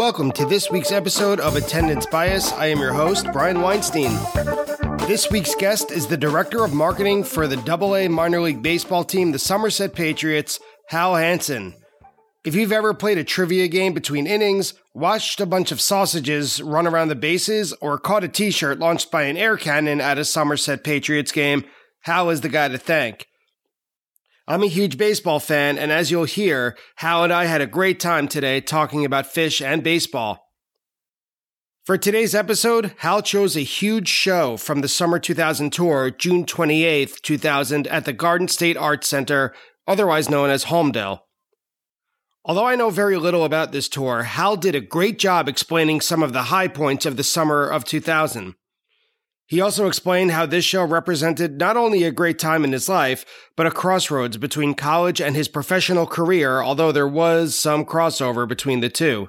welcome to this week's episode of Attendance Bias. I am your host, Brian Weinstein. This week's guest is the Director of Marketing for the AA minor league baseball team, the Somerset Patriots, Hal Hansen. If you've ever played a trivia game between innings, watched a bunch of sausages run around the bases, or caught a t shirt launched by an air cannon at a Somerset Patriots game, Hal is the guy to thank. I'm a huge baseball fan, and as you'll hear, Hal and I had a great time today talking about Phish and baseball. For today's episode, Hal chose a huge show from the Summer 2000 tour, June 28, 2000, at the Garden State Arts Center, otherwise known as Holmdel. Although I know very little about this tour, Hal did a great job explaining some of the high points of the summer of 2000. He also explained how this show represented not only a great time in his life, but a crossroads between college and his professional career, although there was some crossover between the two.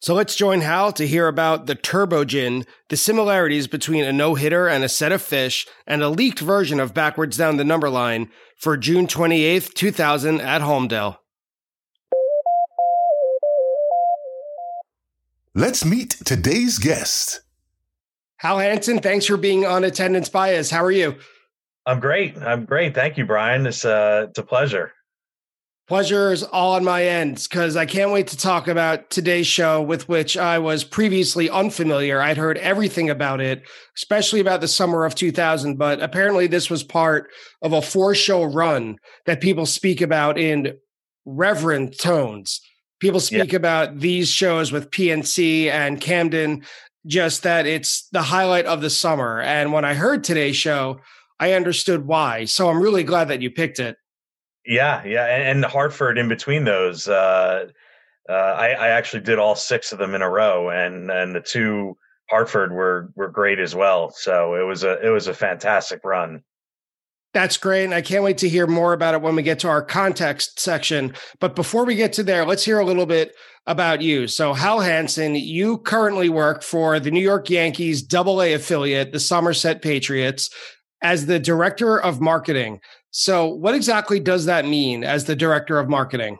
So let's join Hal to hear about the Turbo Gin, the similarities between a no hitter and a set of Phish, and a leaked version of Backwards Down the Number Line for June 28th, 2000 at Holmdel. Let's meet today's guest. Hal Hansen, thanks for being on Attendance Bias. How are you? I'm great. I'm great. Thank you, Brian. It's, uh, it's a pleasure. Pleasure is all on my end because I can't wait to talk about today's show, with which I was previously unfamiliar. I'd heard everything about it, especially about the summer of 2000, but apparently this was part of a four show run that people speak about in reverent tones. People speak yeah. about these shows with PNC and Camden, just that it's the highlight of the summer. And when I heard today's show, I understood why. So I'm really glad that you picked it. Yeah, yeah, and, and Hartford in between those. Uh, uh, I, I actually did all six of them in a row, and and the two Hartford were were great as well. So it was a it was a fantastic run. That's great. And I can't wait to hear more about it when we get to our context section. But before we get to there, let's hear a little bit about you. So, Hal Hansen, you currently work for the New York Yankees double A affiliate, the Somerset Patriots, as the director of marketing. So, what exactly does that mean as the director of marketing?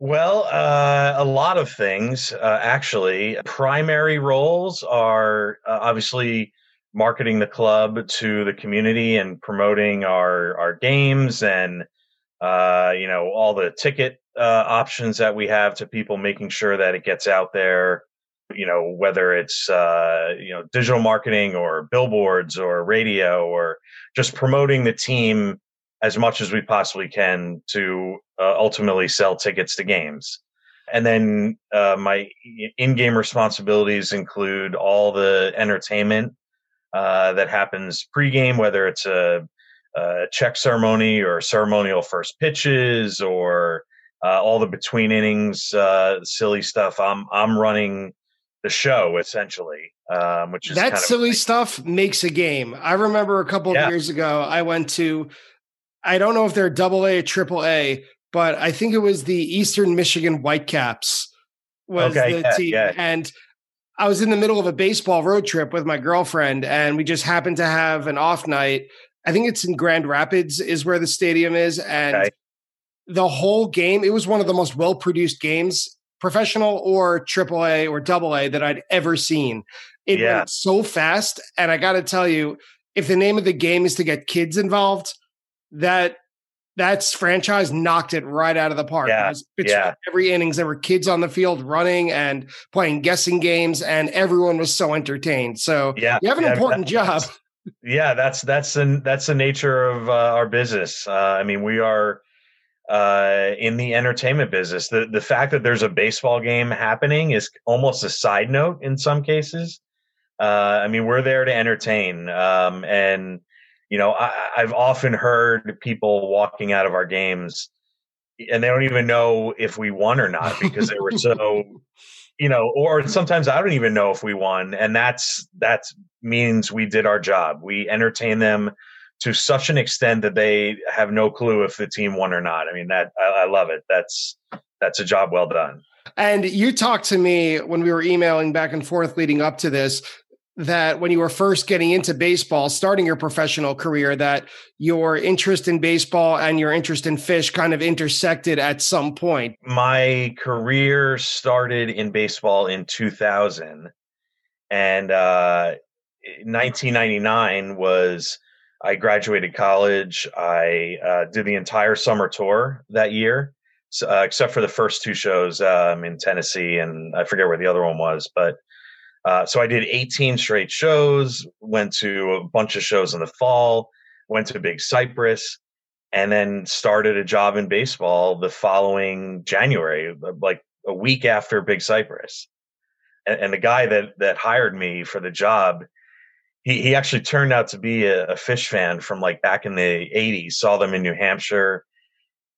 Well, uh, a lot of things, uh, actually. Primary roles are uh, obviously marketing the club to the community and promoting our our games and uh, you know all the ticket uh, options that we have to people, making sure that it gets out there. You know whether it's uh, you know digital marketing or billboards or radio or just promoting the team as much as we possibly can to uh, ultimately sell tickets to games. And then uh, my in-game responsibilities include all the entertainment uh, that happens pregame, whether it's a, a, check ceremony or ceremonial first pitches or uh, all the between innings uh, silly stuff. I'm I'm running the show essentially, um, which is that silly stuff makes a game. I remember a couple yeah. of years ago, I went to. I don't know if they're double A or triple A, but I think it was the Eastern Michigan Whitecaps was okay, the yeah, team, yeah. and I was in the middle of a baseball road trip with my girlfriend, and we just happened to have an off night. I think it's in Grand Rapids, is where the stadium is, and okay. the whole game. It was one of the most well produced games, professional or AAA or Double A, that I'd ever seen. It yeah. went so fast, and I got to tell you, if the name of the game is to get kids involved, that that's franchise knocked it right out of the park. Yeah, yeah. Every innings, there were kids on the field running and playing guessing games, and everyone was so entertained. So yeah, you have an yeah, important job. Yeah, that's that's the that's the nature of uh, our business. Uh, I mean, we are uh, in the entertainment business. The the fact that there's a baseball game happening is almost a side note in some cases. Uh, I mean, we're there to entertain, um, and you know, I, I've often heard people walking out of our games and they don't even know if we won or not because they were so you know or sometimes i don't even know if we won and that's that means we did our job. We entertain them to such an extent that they have no clue if the team won or not. I mean that i, I love it. That's that's a job well done. And you talked to me when we were emailing back and forth leading up to this that when you were first getting into baseball, starting your professional career, that your interest in baseball and your interest in Phish kind of intersected at some point. My career started in baseball in 2000, and uh, 1999 was I graduated college. I uh, did the entire summer tour that year, uh, except for the first two shows um, in Tennessee, and I forget where the other one was, but uh, so I did 18 straight shows, went to a bunch of shows in the fall, went to Big Cypress, and then started a job in baseball the following January, like a week after Big Cypress. And, and the guy that that hired me for the job, he he actually turned out to be a, a Phish fan from like back in the 80s. Saw them in New Hampshire,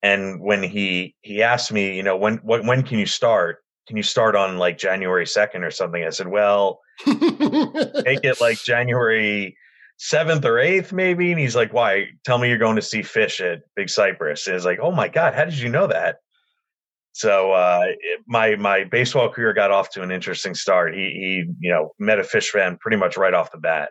and when he he asked me, you know, when when, when can you start? Can you start on like January 2nd or something? I said, well, make it like January 7th or 8th, maybe. And he's like, why? Tell me you're going to see Phish at Big Cypress. And it's like, oh my God, how did you know that? So uh, my my baseball career got off to an interesting start. He he you know met a Phish fan pretty much right off the bat.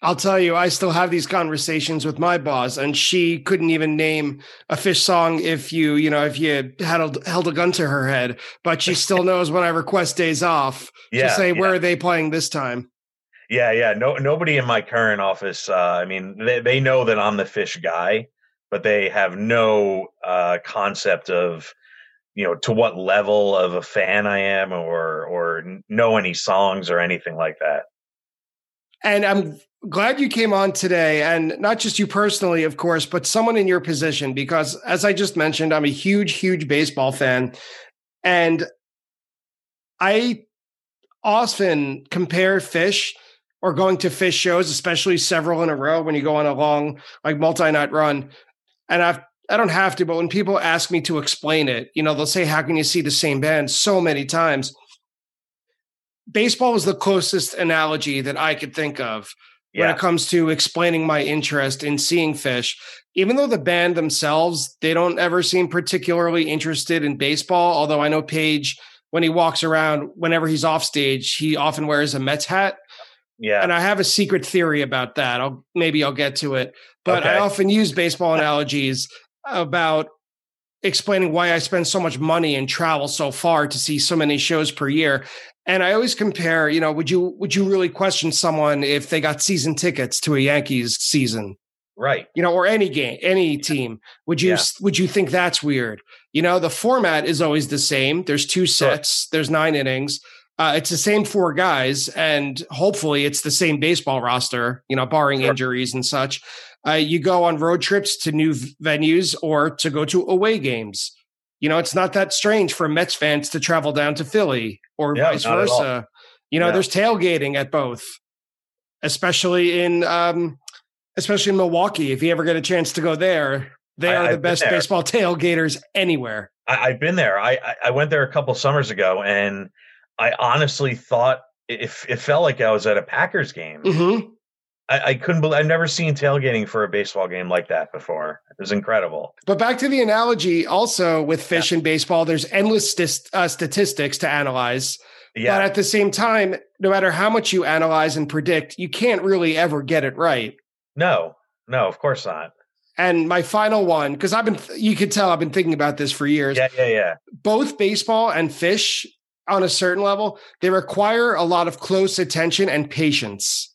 I'll tell you, I still have these conversations with my boss, and she couldn't even name a Phish song if you, you know, if you had a, held a gun to her head. But she still knows when I request days off. Yeah, say, yeah. where are they playing this time? Yeah, yeah. No, nobody in my current office. Uh, I mean, they they know that I'm the Phish guy, but they have no uh, concept of, you know, to what level of a fan I am, or or know any songs or anything like that. And I'm glad you came on today, and not just you personally, of course, but someone in your position, because as I just mentioned, I'm a huge, huge baseball fan. And I often compare Phish or going to Phish shows, especially several in a row when you go on a long, like multi night run. And I've I don't have to, but when people ask me to explain it, you know, they'll say, How can you see the same band so many times? Baseball was the closest analogy that I could think of yeah. when it comes to explaining my interest in seeing Phish. Even though the band themselves, they don't ever seem particularly interested in baseball. Although I know Page, when he walks around, whenever he's off stage, he often wears a Mets hat. Yeah. And I have a secret theory about that. I'll maybe I'll get to it. But okay. I often use baseball analogies about explaining why I spend so much money and travel so far to see so many shows per year. And I always compare, you know, would you would you really question someone if they got season tickets to a Yankees season? Right. You know, or any game, any team. Would you yeah. would you think that's weird? You know, the format is always the same. There's two sets, sure. there's 9 innings. Uh, it's the same four guys, and hopefully it's the same baseball roster, you know, barring sure. injuries and such. Uh, you go on road trips to new venues or to go to away games. You know, it's not that strange for Mets fans to travel down to Philly or yeah, vice versa. You know, yeah. there's tailgating at both, especially in um, especially in Milwaukee. If you ever get a chance to go there, they are I, the best baseball tailgaters anywhere. I, have been there. I I went there a couple summers ago, and I honestly thought it, it felt like I was at a Packers game. Mm-hmm. I, I, couldn't believe I've never seen tailgating for a baseball game like that before. It was incredible. But back to the analogy, also with Phish yeah. and baseball, there's endless st- uh, statistics to analyze. Yeah. But at the same time, no matter how much you analyze and predict, you can't really ever get it right. No, no, of course not. And my final one, because I've been, you could tell I've been thinking about this for years. Yeah, yeah, yeah. Both baseball and Phish, on a certain level, they require a lot of close attention and patience.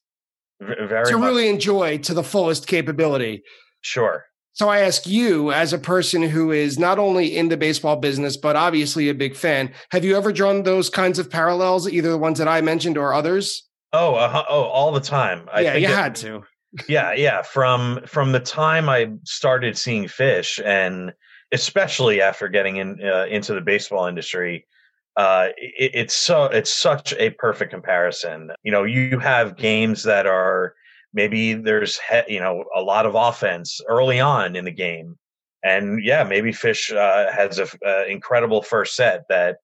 Very to much. really enjoy to the fullest capability. Sure. So I ask you, as a person who is not only in the baseball business, but obviously a big fan, have you ever drawn those kinds of parallels, either the ones that I mentioned or others? Oh, uh, oh, all the time. I yeah, you it, had to. yeah, yeah. From from the time I started seeing Phish, and especially after getting in uh, into the baseball industry, uh, it, it's so it's such a perfect comparison. You know, you have games that are maybe there's he, you know a lot of offense early on in the game, and yeah, maybe Phish uh, has an uh, incredible first set that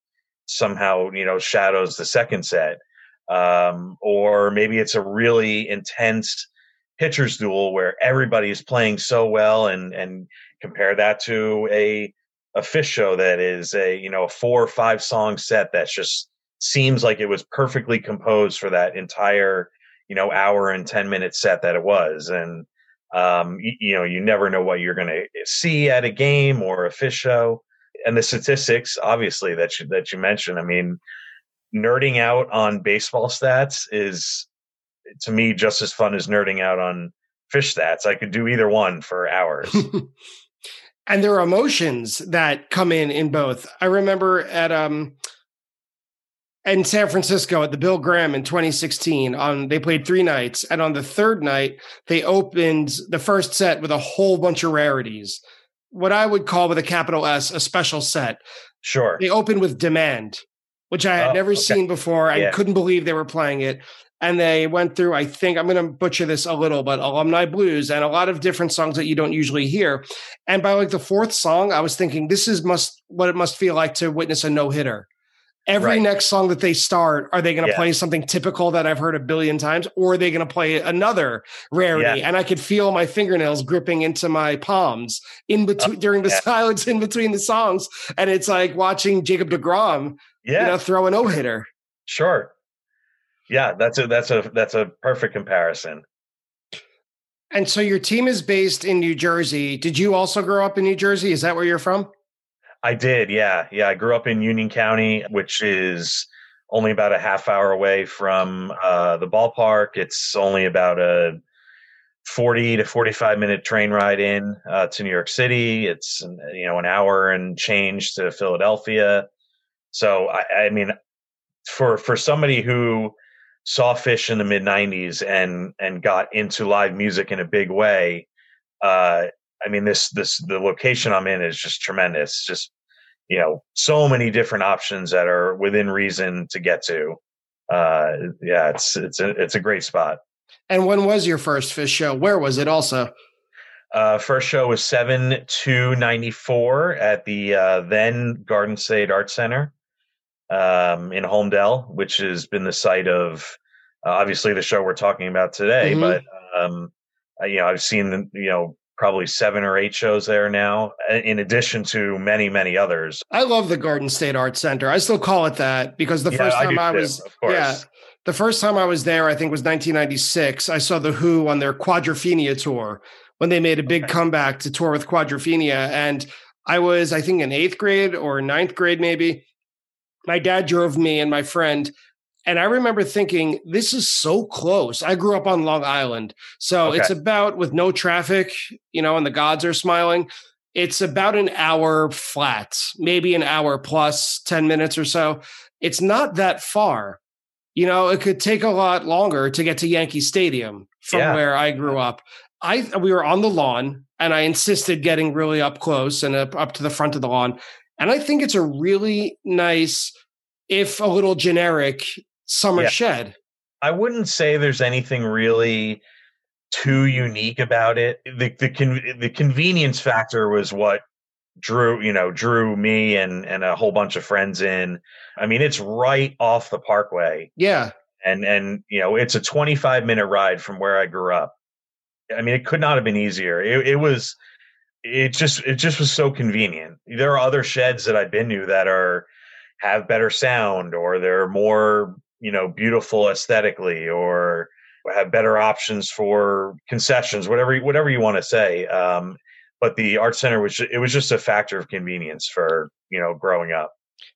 somehow you know shadows the second set, um, or maybe it's a really intense pitchers duel where everybody is playing so well, and and compare that to a a Phish show that is a you know a four or five song set that just seems like it was perfectly composed for that entire you know hour and 10 minute set that it was. And um, you, you know you never know what you're going to see at a game or a Phish show. And the statistics obviously that you that you mentioned i mean nerding out on baseball stats is to me just as fun as nerding out on Phish stats. I could do either one for hours and there are emotions that come in in both. I remember at um in San Francisco at the Bill Graham in 2016 on they played three nights and on the third night they opened the first set with a whole bunch of rarities. What I would call with a capital S a special set. Sure. They opened with demand which I had Oh, never okay. seen before. I couldn't believe they were playing it and they went through I think I'm going to butcher this a little but alumni blues and a lot of different songs that you don't usually hear and by like the fourth song I was thinking this is must what it must feel like to witness a no hitter every Right. next song that they start, are they going to Yeah. play something typical that I've heard a billion times, or are they going to play another rarity? Yeah. And I could feel my fingernails gripping into my palms in uh, between during the yeah. silence in between the songs, and it's like watching Jacob deGrom, yeah you know, throw a no hitter. sure yeah that's a that's a that's a perfect comparison And so your team is based in New Jersey. Did you also grow up in New Jersey? Is that where you're from? I did, yeah. Yeah, I grew up in Union County, which is only about a half hour away from uh, the ballpark. It's only about a 40 to 45 minute train ride in uh, to New York City. It's, you know, an hour and change to Philadelphia. So, I, I mean, for, for somebody who saw Phish in the mid 90s and, and got into live music in a big way, uh, I mean, this this the location I'm in is just tremendous. Just you know, so many different options that are within reason to get to. Uh, yeah, it's it's a it's a great spot. And when was your first Phish show? Where was it also? Uh, first show was seven to ninety four at the uh, then Garden State Art Center um, in Holmdel, which has been the site of uh, obviously the show we're talking about today. Mhm. But um, uh, you know, I've seen you know probably seven or eight shows there now, in addition to many many others. I love the Garden State Art Center. I still call it that because the Yeah, first time I, too, was, of yeah, the first time I was there, I think was 1996. I saw the Who on their Quadrophenia tour when they made a big Okay. comeback to tour with Quadrophenia, and I was, I think, in eighth grade or ninth grade, maybe. My dad drove me and my friend. And I remember thinking, this is so close. I grew up on Long Island. So Okay. it's about with no traffic, you know, and the gods are smiling. It's about an hour flat, maybe an hour plus 10 minutes or so. It's not that far. You know, it could take a lot longer to get to Yankee Stadium from Yeah. where I grew up. I we were on the lawn and I insisted getting really up close and up, up to the front of the lawn. And I think it's a really nice, if a little generic, summer Yeah. shed. I wouldn't say there's anything really too unique about it. The the con- the convenience factor was what drew you know drew me and and a whole bunch of friends in. I mean, it's right off the Parkway, Yeah. and and you know it's a 25 minute ride from where I grew up. I mean, it could not have been easier. It, it was. It just it just was so convenient. There are other sheds that I've been to that are have better sound or they're more you know beautiful aesthetically or have better options for concessions whatever whatever you want to say um, but the art center was it was just a factor of convenience for you know growing up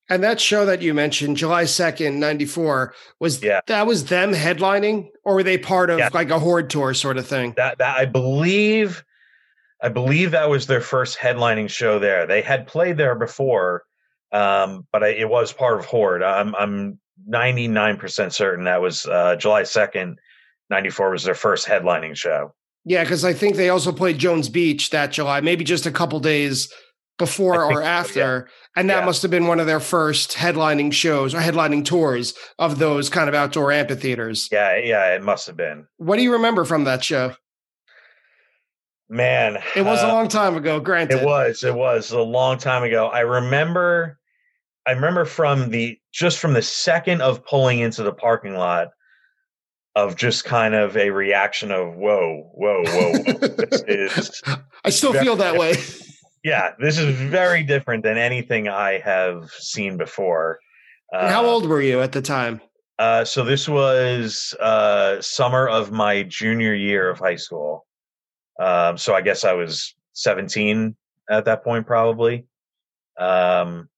And that show that you mentioned, July 2nd, 94, was Yeah. that was them headlining or were they part of Yeah. like a horde tour sort of thing? that that i believe i believe that was their first headlining show there they had played there before um, but I, it was part of horde i'm i'm 99% certain that was uh, july 2nd 94 was their first headlining show Yeah, because I think they also played Jones Beach that July, maybe just a couple days before or so, yeah. after. And that Yeah. must have been one of their first headlining shows or headlining tours of those kind of outdoor amphitheaters. yeah yeah it must have been What do you remember from that show? Man It was a uh, long time ago, granted. It was. It was a long time ago. I remember. I remember from the just from the second of pulling into the parking lot, of just kind of a reaction of whoa, whoa, whoa. whoa. this is I still feel that way. yeah. This is very different than anything I have seen before. And How Uh, old were you at the time? Uh, so this was uh, summer of my junior year of high school. Um, so I guess I was 17 at that point, probably. Um,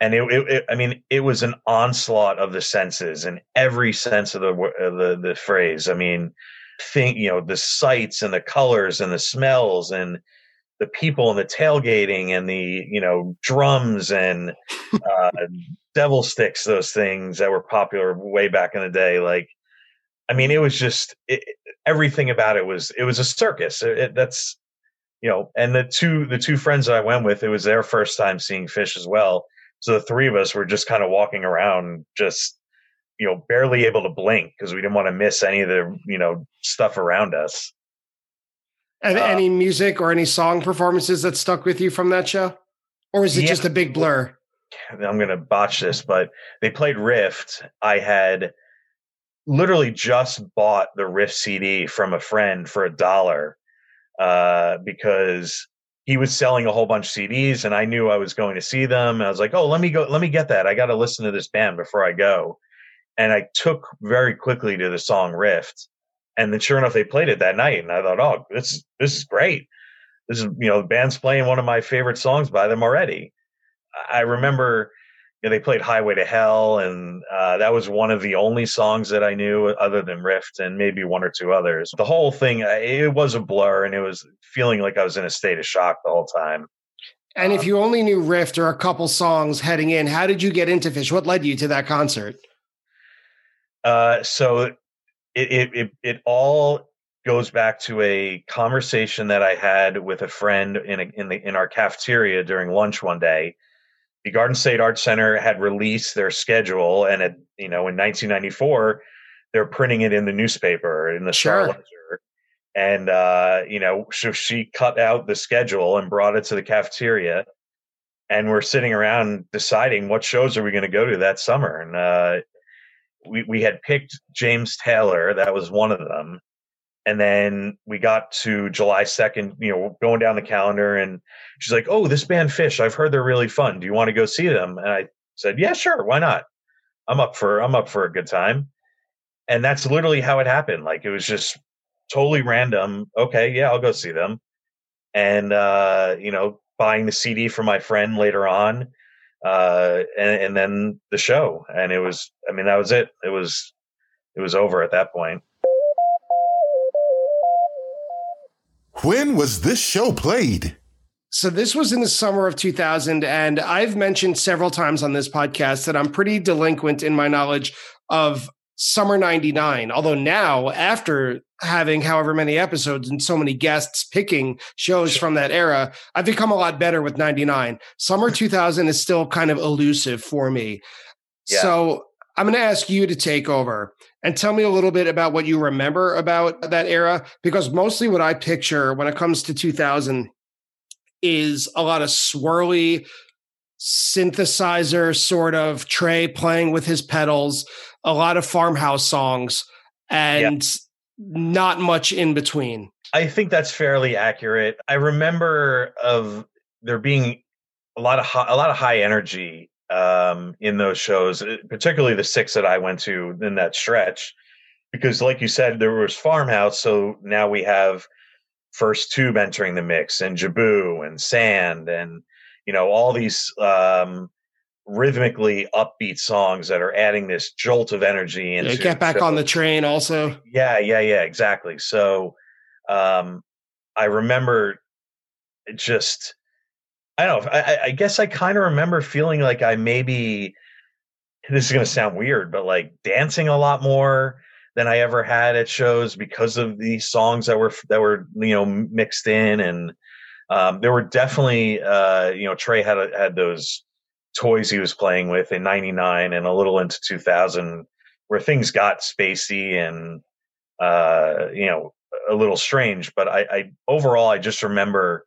and it, it, it, I mean, it was an onslaught of the senses in every sense of the of the the phrase. I mean, think you know the sights and the colors and the smells and the people and the tailgating and the you know drums and uh, devil sticks, those things that were popular way back in the day. Like, I mean, it was just it, everything about it was it was a circus. It, that's you know, and the two the two friends that I went with, it was their first time seeing Phish as well. So the three of us were just kind of walking around, just you know, barely able to blink because we didn't want to miss any of the you know stuff around us. And uh, any music or any song performances that stuck with you from that show, or is it yeah, just a big blur? I'm going to botch this, but they played Rift. I had literally just bought the Rift CD from a friend for a dollar uh, because he was selling a whole bunch of CDs and I knew I was going to see them. And I was like, oh, let me go, let me get that. I got to listen to this band before I go. And I took very quickly to the song Rift. And then sure enough, they played it that night. And I thought, oh, this, this is great. This is, you know, the band's playing one of my favorite songs by them already. I remember know, they played Highway to Hell, and uh, that was one of the only songs that I knew other than Rift and maybe one or two others. The whole thing, it was a blur, and it was feeling like I was in a state of shock the whole time. And um, if you only knew Rift or a couple songs heading in, how did you get into Phish? What led you to that concert? Uh, so it, it it it all goes back to a conversation that I had with a friend in a, in the in our cafeteria during lunch one day the Garden State Arts Center had released their schedule, and it, you know, in 1994, they're printing it in the newspaper in the Star Ledger. And uh, you know, so she cut out the schedule and brought it to the cafeteria, and we're sitting around deciding what shows are we going to go to that summer. And uh, we we had picked James Taylor, that was one of them, and then we got to July 2nd, you know, going down the calendar and she's like, "Oh, this band Phish, I've heard they're really fun. Do you want to go see them?" And I said, "Yeah, sure. Why not? I'm up for I'm up for a good time." And that's literally how it happened. Like it was just totally random. Okay, yeah, I'll go see them. And uh, you know, buying the CD for my friend later on uh and, and then the show and it was I mean that was it. It was it was over at that point. When was this show played? So this was in the summer of 2000 and I've mentioned several times on this podcast that I'm pretty delinquent in my knowledge of summer 99 although now after having however many episodes and so many guests picking shows from that era I've become a lot better with 99 summer 2000 is still kind of elusive for me yeah. so I'm going to ask you to take over and tell me a little bit about what you remember about that era because mostly what I picture when it comes to 2000 is a lot of swirly synthesizer sort of Trey playing with his pedals, a lot of farmhouse songs and yep. not much in between. I think that's fairly accurate. I remember of there being a lot of high, a lot of high energy um, in those shows, uh, particularly the six that I went to in that stretch, because like you said, there was Farmhouse, so now we have First Tube entering the mix, and Jibboo, and Sand, and you know all these um, rhythmically upbeat songs that are adding this jolt of energy and yeah, get back on the train also. Yeah yeah yeah exactly. So um i remember just I don't know. I, I guess I kind of remember feeling like I maybe this is going to sound weird, but like dancing a lot more than I ever had at shows because of these songs that were that were you know mixed in, and um, there were definitely uh, you know Trey had had those toys he was playing with in '99 and a little into 2000 where things got spacey and uh, you know a little strange. But I, I overall I just remember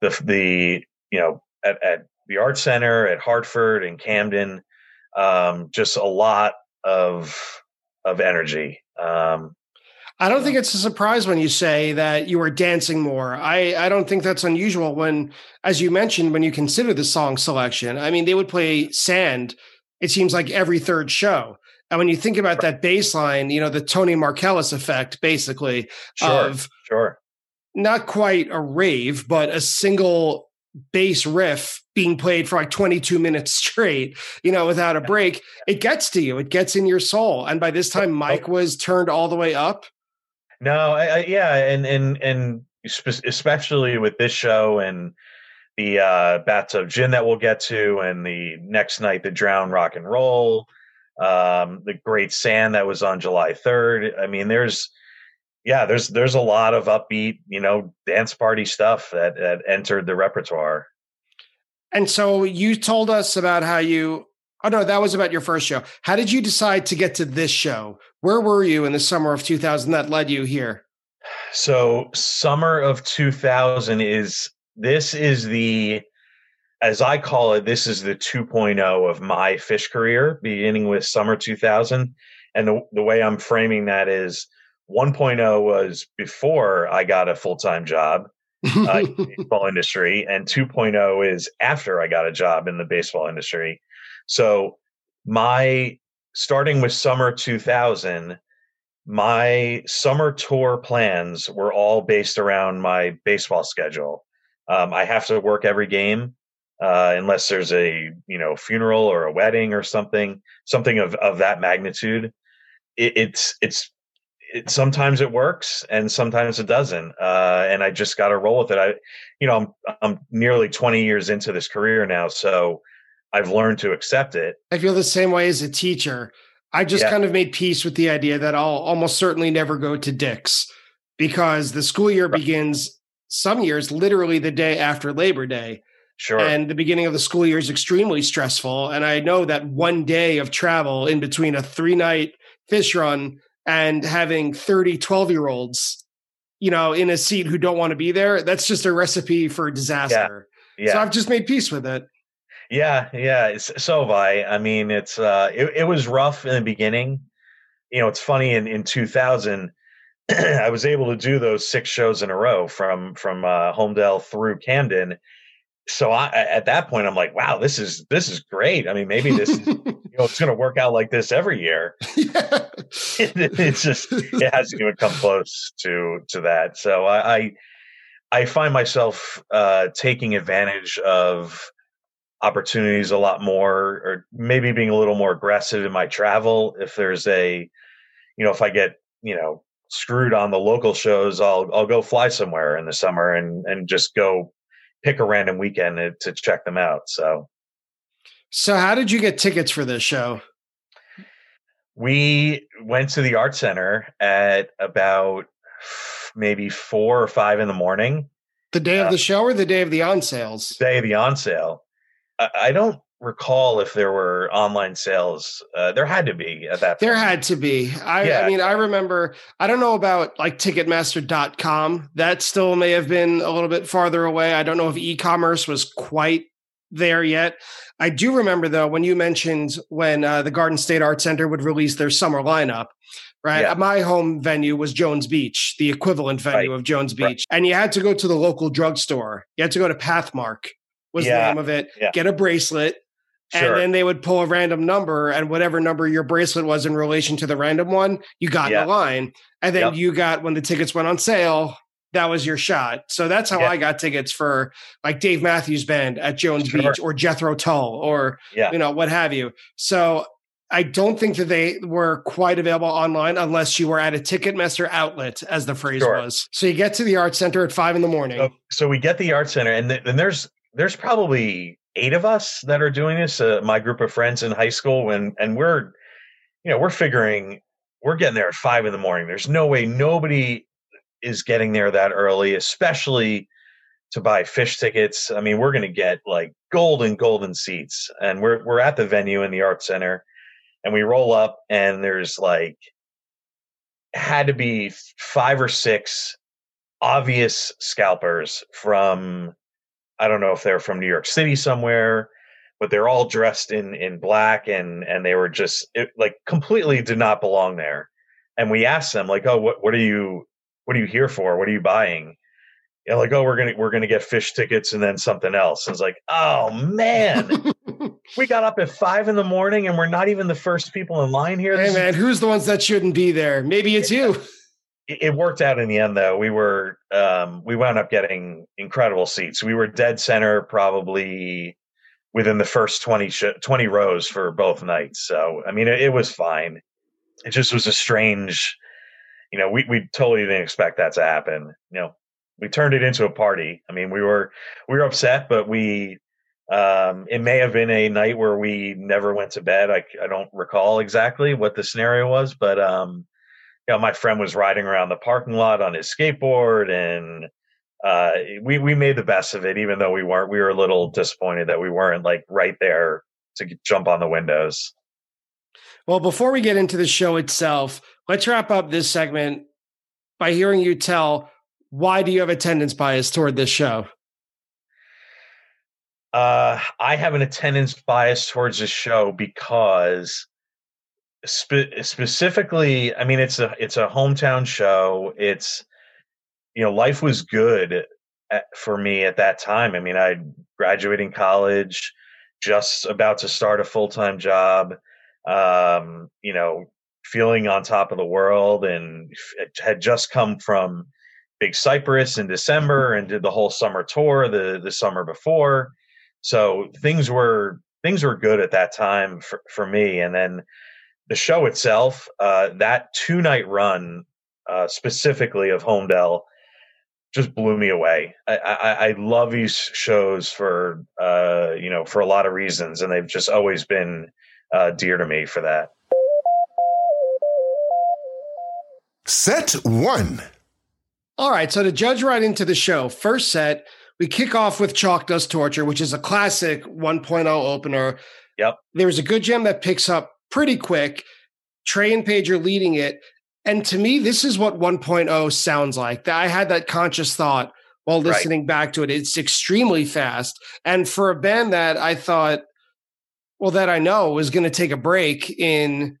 the the you know at, at the art center at Hartford and Camden, um, just a lot of of energy. Um, I don't think it's a surprise when you say that you were dancing more. I, I don't think that's unusual when, as you mentioned, when you consider the song selection. I mean, they would play Sand, it seems like every third show. And when you think about that baseline, you know, the Tony Markellis effect, basically, Sure. of Sure. Not quite a rave, but a single bass riff being played for like 22 minutes straight, you know, without a break, it gets to you. It gets in your soul. And by this time, Mike was turned all the way up. No, I, I, yeah, and and and especially with this show and the uh, Bathtub Gin that we'll get to, and the next night the drown rock and roll, um, the great sand that was on July third. I mean, there's yeah, there's there's a lot of upbeat, you know, dance party stuff that that entered the repertoire. And so you told us about how you, oh no, that was about your first show. How did you decide to get to this show? Where were you in the summer of 2000 that led you here? So summer of 2000 is this is the as I call it, this is the 2.0 of my Phish career, beginning with summer 2000. And the, the way I'm framing that is 1.0 was before I got a full time job uh, in the baseball industry, and 2.0 is after I got a job in the baseball industry. So my starting with summer 2000, my summer tour plans were all based around my baseball schedule. Um, I have to work every game uh, unless there's a you know funeral or a wedding or something, something of of that magnitude. It, it's it's it, sometimes it works and sometimes it doesn't, uh, and I just got to roll with it. I, you know, I'm I'm nearly 20 years into this career now, so I've learned to accept it. I feel the same way as a teacher. I just Yeah. kind of made peace with the idea that I'll almost certainly never go to Dick's because the school year Right. begins some years literally the day after Labor Day. Sure. And the beginning of the school year is extremely stressful. And I know that one day of travel in between a three night Phish run and having 30 12 year olds, you know, in a seat who don't want to be there, that's just a recipe for disaster. yeah. So I've just made peace with it. Yeah, yeah. So have I. I mean, it's uh, it, it was rough in the beginning. You know, it's funny in in 2000, I was able to do those six shows in a row from from uh, Holmdel through Camden. So I, at that point, I'm like, wow, this is this is great. I mean, maybe this is, you know it's going to work out like this every year. yeah. it's just it hasn't even come close to to that. So I I, I find myself uh, taking advantage of opportunities a lot more, or maybe being a little more aggressive in my travel. If there's a, you know, if I get you know screwed on the local shows, I'll I'll go fly somewhere in the summer and and just go pick a random weekend to, to check them out. So So, how did you get tickets for this show? we went to the art center at about maybe four or five in the morning The day Uh, of the show or the day of the on sales? day of the on sale I, I don't recall if there were online sales uh, there had to be at that Point. There had to be. I, Yeah. I mean, I remember, I don't know about like Ticketmaster.com. That still may have been a little bit farther away. I don't know if e commerce was quite there yet. I do remember, though, when you mentioned when uh, the Garden State Art Center would release their summer lineup. Right. Yeah. My home venue was Jones Beach, the equivalent venue Right. of Jones Beach. Right. And you had to go to the local drugstore. You had to go to Pathmark, was the name of it, Yeah. get a bracelet, Sure. and then they would pull a random number, and whatever number your bracelet was in relation to the random one, you got Yeah. in the line. And then Yep. you got when the tickets went on sale, that was your shot. So that's how Yeah. I got tickets for like Dave Matthews Band at Jones Sure. Beach or Jethro Tull or Yeah. you know what have you. So I don't think that they were quite available online unless you were at a Ticketmaster outlet, as the phrase Sure. was. So you get to the art center at five in the morning. so, so we get the art center and, th- and there's there's probably eight of us that are doing this uh, my group of friends in high school and and we're you know we're figuring we're getting there at five in the morning. There's no way nobody is getting there that early especially to buy Phish tickets. I mean we're going to get like golden golden seats and we're we're at the venue in the art center and we roll up and there's like had to be five or six obvious scalpers from I don't know if they're from New York City somewhere, but they're all dressed in in black and and they were just it, like completely did not belong there. And we asked them like, "Oh, what what are you what are you here for? What are you buying?" And like, "Oh, we're going to we're going to get Phish tickets and then something else." And it's like, "Oh, man." we got up at five in the morning and we're not even the first people in line here. Hey man, who's the ones that shouldn't be there? Maybe it's you. It worked out in the end, though. We were um, we wound up getting incredible seats. We were dead center, probably within the first 20, sh- 20 rows for both nights. So I mean, it, it was fine. It just was a strange, you know, we we totally didn't expect that to happen. You know, we turned it into a party. I mean, we were we were upset, but we um, it may have been a night where we never went to bed. I, I don't recall exactly what the scenario was, but um, you know, my friend was riding around the parking lot on his skateboard, and uh, we we made the best of it, even though we weren't. We were a little disappointed that we weren't like right there to jump on the windows. Well, before we get into the show itself, let's wrap up this segment by hearing you tell why do you have attendance bias toward this show? Uh, I have an attendance bias towards this show because spe- specifically, I mean, it's a it's a hometown show. It's you know, life was good at, for me at that time. I mean, I graduating college, just about to start a full time job. Um, you know, feeling on top of the world, and had just come from Big Cypress in December and did the whole summer tour the the summer before so things were things were good at that time for, for me. And then the show itself, uh, that two night run uh, specifically of Holmdel just blew me away. I, I, I love these shows for uh, you know for a lot of reasons, and they've just always been uh, dear to me for that. Set one. All right, so to judge right into the show, first set we kick off with Chalk Dust Torture, which is a classic 1.0 opener. Yep. There's a good jam that picks up pretty quick. Trey and Page are leading it. And to me, this is what 1.0 sounds like. I had that conscious thought while listening right. back to it. It's extremely fast. And for a band that I thought, well, that I know was going to take a break in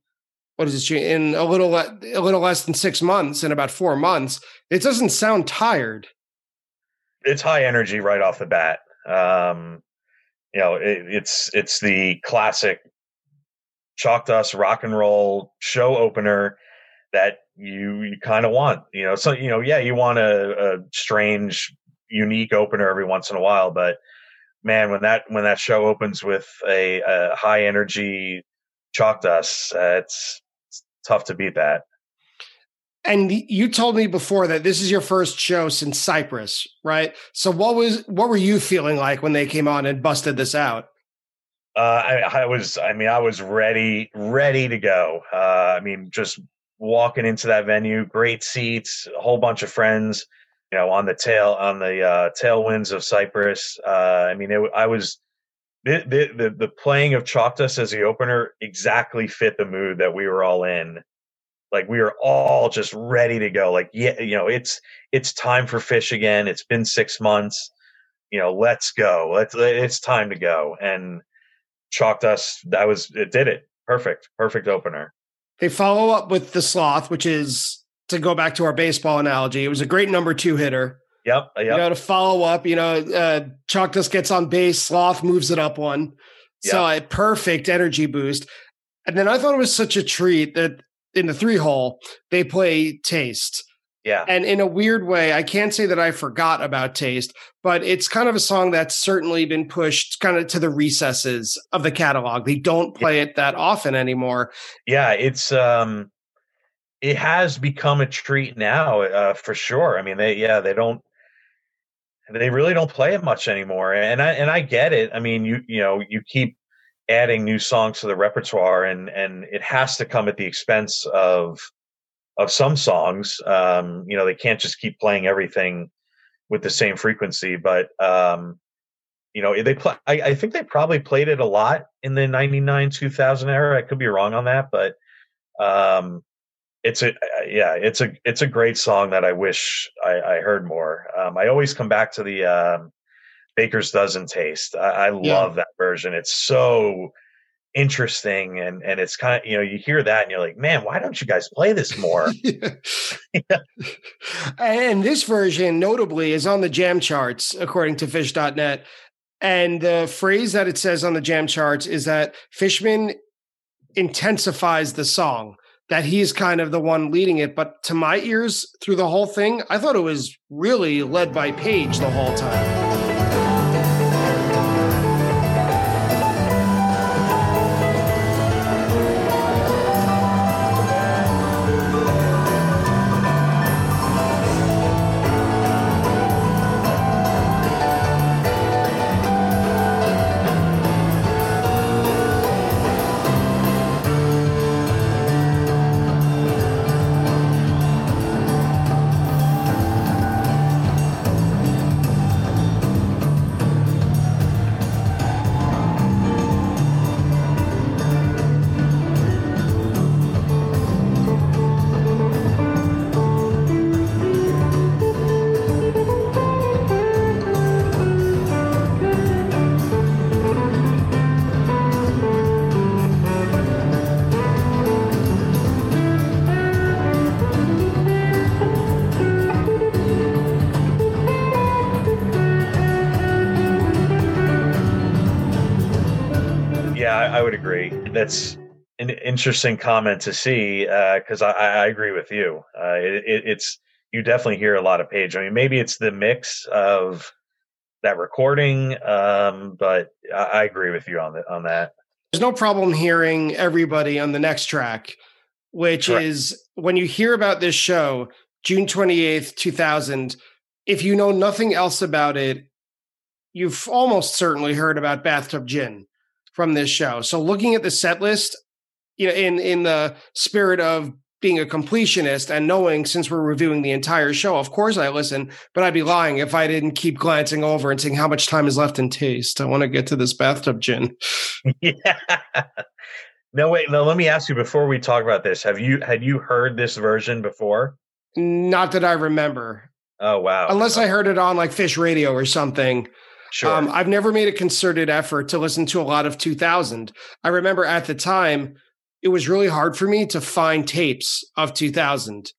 what is it in a little a little less than six months, in about four months, it doesn't sound tired it's high energy right off the bat. Um, you know, it, it's it's the classic chalk dust rock and roll show opener that you you kind of want. You know, so you know, yeah, you want a, a strange, unique opener every once in a while, but man, when that when that show opens with a, a high energy chalk dust, uh, it's, it's tough to beat that. And you told me before that this is your first show since Cypress, right? So what was what were you feeling like when they came on and busted this out? Uh, I, I, was, I mean, I was ready, ready to go. Uh, I mean, just walking into that venue, great seats, a whole bunch of friends, you know, on the tail, on the uh, tailwinds of Cypress. Uh, I mean, it, I was, the, the, the, playing of Dust as the opener exactly fit the mood that we were all in. Like we are all just ready to go. Like yeah you know it's it's time for Phish again. It's been six months. You know let's go. Let's it's time to go. And Chalk Dust that was it did it perfect perfect opener they follow up with the sloth which is to go back to our baseball analogy it was a great number two hitter Yep. yep. You know, to follow up, you know, uh, Dust gets on base, Sloth moves it up one. Yep. So a perfect energy boost. And then I thought it was such a treat that in the three hole, they play Taste. Yeah. And in a weird way, I can't say that I forgot about Taste, but it's kind of a song that's certainly been pushed kind of to the recesses of the catalog. They don't play yeah. it that often anymore. Yeah, it's um it has become a treat now, uh, for sure. I mean, they yeah, they don't they really don't play it much anymore. And I and I get it. I mean, you you know, you keep adding new songs to the repertoire and and it has to come at the expense of of some songs um you know they can't just keep playing everything with the same frequency but um you know they play I, I think they probably played it a lot in the 99 2000 era i could be wrong on that but um it's a yeah it's a it's a great song that i wish i, I heard more um i always come back to the um Baker's Dozen Taste. I, I yeah. love that version. It's so interesting and and it's kind of you know you hear that and you're like man why don't you guys play this more yeah. and this version notably is on the jam charts according to phish.net And the phrase that it says on the jam charts is that Fishman intensifies the song, that he's kind of the one leading it. But to my ears, through the whole thing, I thought it was really led by Page the whole time. That's an interesting comment to see because uh, I, I, agree with you. Uh, it, it, it's you definitely hear a lot of Page. I mean, maybe it's the mix of that recording, um, but I, I, agree with you on the, on that. There's no problem hearing everybody on the next track, which Correct. is when you hear about this show, June 28th, 2000. If you know nothing else about it, you've almost certainly heard about Bathtub Gin from this show. So looking at the set list, you know, in in the spirit of being a completionist and knowing since we're reviewing the entire show, of course I listen, but I'd be lying if I didn't keep glancing over and seeing how much time is left in taste. I want to get to this bathtub gin. yeah. No, wait, no, let me ask you before we talk about this. Have you had you heard this version before? Not that I remember. Oh wow. Unless I heard it on like Phish Radio or something. Sure. Um, I've never made a concerted effort to listen to a lot of 2000. I remember at the time, it was really hard for me to find tapes of 2000.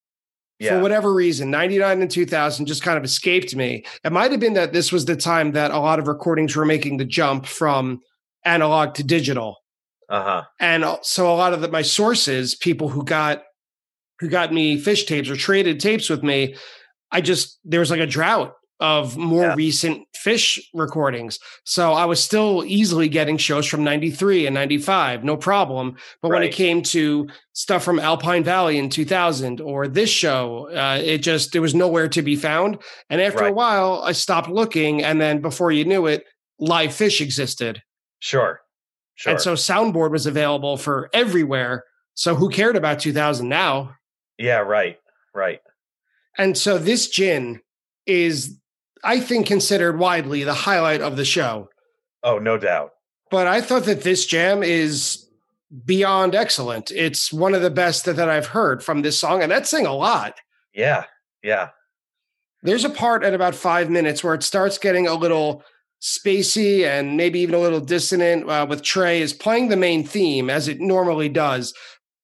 Yeah. For whatever reason, 99 and 2000 just kind of escaped me. It might have been that this was the time that a lot of recordings were making the jump from analog to digital. Uh-huh. And so a lot of the, my sources, people who got who got me Phish tapes or traded tapes with me, I just there was like a drought of more yeah. recent Phish recordings. So I was still easily getting shows from 93 and 95, no problem. But right. when it came to stuff from Alpine Valley in 2000 or this show, uh, it just, there was nowhere to be found. And after right. a while, I stopped looking. And then before you knew it, LivePhish existed. Sure. Sure. And so Soundboard was available for everywhere. So who cared about 2000 now? Yeah, right. Right. And so this gin is I think, considered widely the highlight of the show. Oh, no doubt. But I thought that this jam is beyond excellent. It's one of the best that, that I've heard from this song, and that's saying a lot. Yeah, yeah. There's a part at about five minutes where it starts getting a little spacey and maybe even a little dissonant uh, with Trey is playing the main theme as it normally does.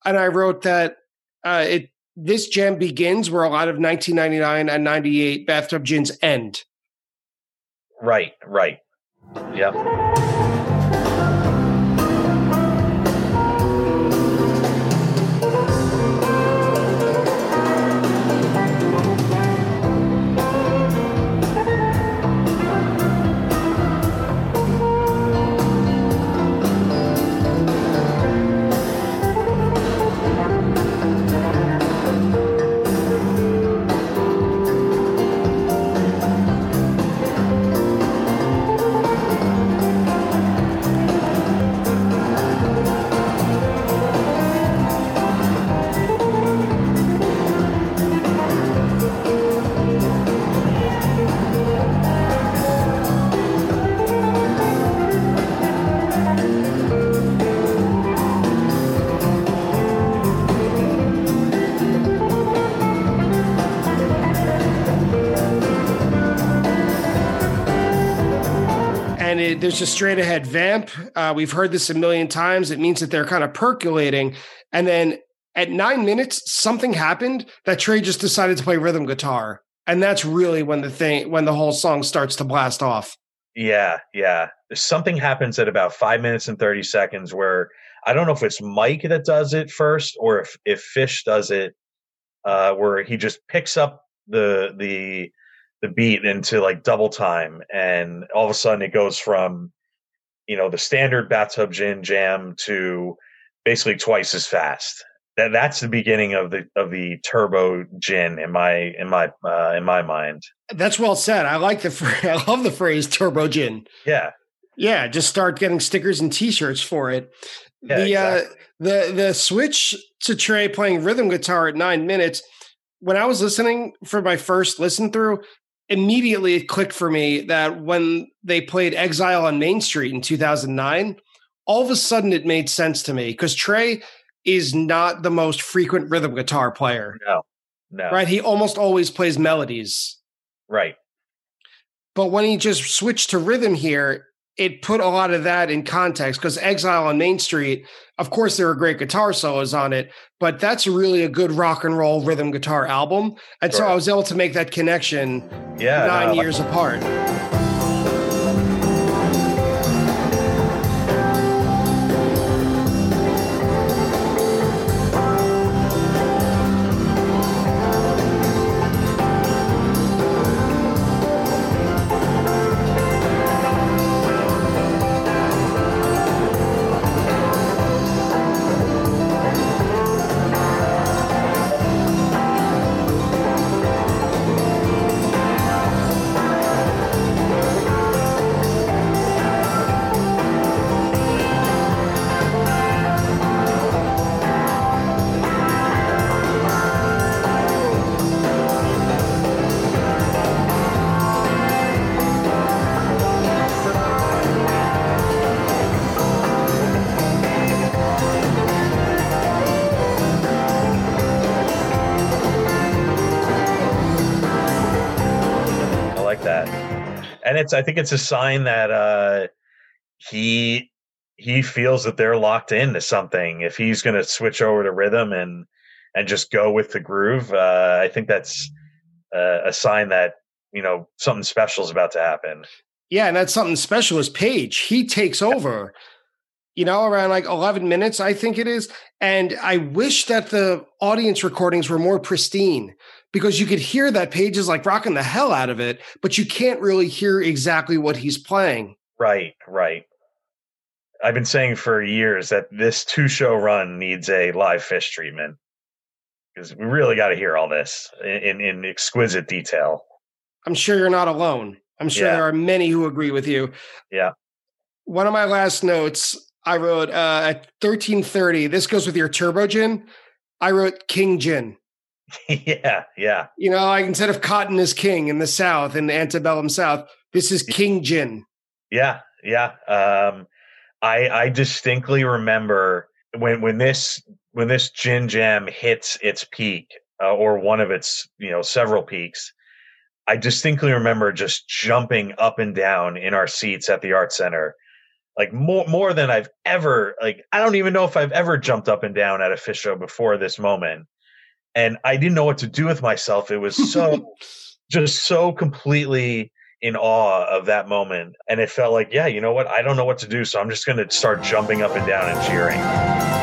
And I wrote that uh, it this jam begins where a lot of 1999 and 98 bathtub gins end. Right, right. Yep. There's a straight ahead vamp. Uh, we've heard this a million times. It means that they're kind of percolating. And then at nine minutes, something happened that Trey just decided to play rhythm guitar. And that's really when the thing, when the whole song starts to blast off. Yeah, yeah. Something happens at about five minutes and 30 seconds where I don't know if it's Mike that does it first or if, if Fish does it, uh, where he just picks up the the the beat into like double time and all of a sudden it goes from you know the standard bathtub gin jam to basically twice as fast that that's the beginning of the of the turbo gin in my in my uh, in my mind. That's well said. I like the I love the phrase turbo gin. Yeah. Yeah, just start getting stickers and t-shirts for it. Yeah, the uh, exactly. uh the the switch to Trey playing rhythm guitar at 9 minutes when I was listening for my first listen through immediately it clicked for me that when they played Exile on Main Street in 2009 all of a sudden it made sense to me because Trey is not the most frequent rhythm guitar player. No, no. Right? He almost always plays melodies. Right. But when he just switched to rhythm here, it put a lot of that in context because Exile on Main Street, of course, there are great guitar solos on it, but that's really a good rock and roll rhythm guitar album. And sure. so I was able to make that connection yeah, nine no, years apart. It's I think it's a sign that uh, he he feels that they're locked into something. If he's going to switch over to rhythm and and just go with the groove, uh, I think that's uh, a sign that you know something special is about to happen. Yeah, and that's something special is Page. He takes over. You know, around like 11 minutes, I think it is. And I wish that the audience recordings were more pristine because you could hear that Page is like rocking the hell out of it, but you can't really hear exactly what he's playing. Right, right. I've been saying for years that this two show run needs a LivePhish treatment because we really got to hear all this in, in, exquisite detail. I'm sure you're not alone. I'm sure yeah. there are many who agree with you. Yeah. One of my last notes I wrote uh, at 1330. This goes with your turbo gin. I wrote King Gin. yeah, yeah. You know, like instead of cotton is king in the South, in the antebellum South, this is King Gin. Yeah, yeah. Um, I I distinctly remember when when this when this gin jam hits its peak uh, or one of its you know several peaks. I distinctly remember just jumping up and down in our seats at the art center like more more than I've ever like I don't even know if I've ever jumped up and down at a Phish show before this moment and I didn't know what to do with myself. It was so just so completely in awe of that moment. And it felt like, yeah, you know what? I don't know what to do. So I'm just going to start jumping up and down and cheering.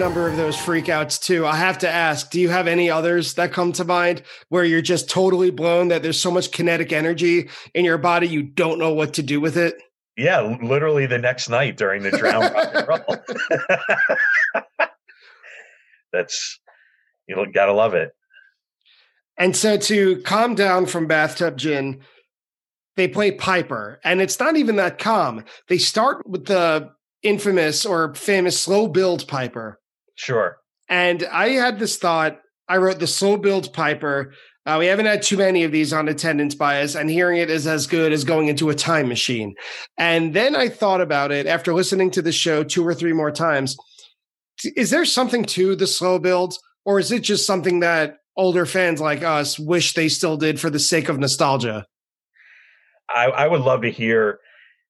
Those freakouts too. I have to ask, do you have any others that come to mind where you're just totally blown that there's so much kinetic energy in your body you don't know what to do with it? Yeah, literally the next night during the Drowned rock and roll. That's you gotta love it. And so to calm down from bathtub gin, they play Piper, and it's not even that calm. They start with the infamous or famous slow build Piper. Sure. And I had this thought. I wrote the slow build Piper. Uh, we haven't had too many of these on attendance bias, and hearing it is as good as going into a time machine. And then I thought about it after listening to the show two or three more times. Is there something to the slow builds, or is it just something that older fans like us wish they still did for the sake of nostalgia? I, I would love to hear.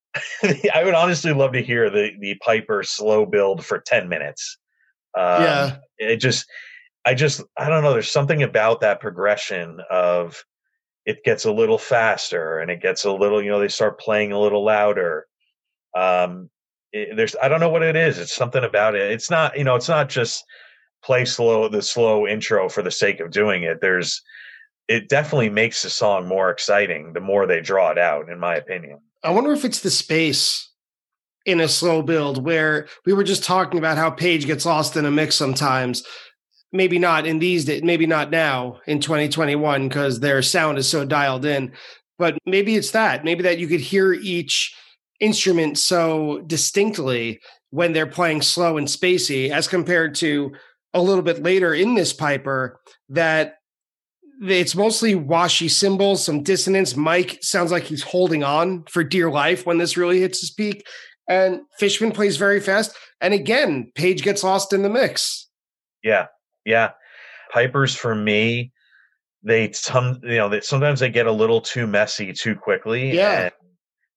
I would honestly love to hear the the Piper slow build for ten minutes. Um, yeah, it just, I just, I don't know. There's something about that progression of it gets a little faster and it gets a little, you know, they start playing a little louder. Um, it, there's, I don't know what it is. It's something about it. It's not, you know, it's not just play slow the slow intro for the sake of doing it. There's, it definitely makes the song more exciting the more they draw it out, in my opinion. I wonder if it's the space in a slow build where we were just talking about how Page gets lost in a mix sometimes. Maybe not in these days, maybe not now in 2021 because their sound is so dialed in. But maybe it's that. Maybe that you could hear each instrument so distinctly when they're playing slow and spacey as compared to a little bit later in this Piper that it's mostly washy cymbals, some dissonance. Mike sounds like he's holding on for dear life when this really hits his peak. And Fishman plays very fast. And again, Page gets lost in the mix. Yeah. Yeah. Pipers for me, they some you know, they, sometimes they get a little too messy too quickly. Yeah.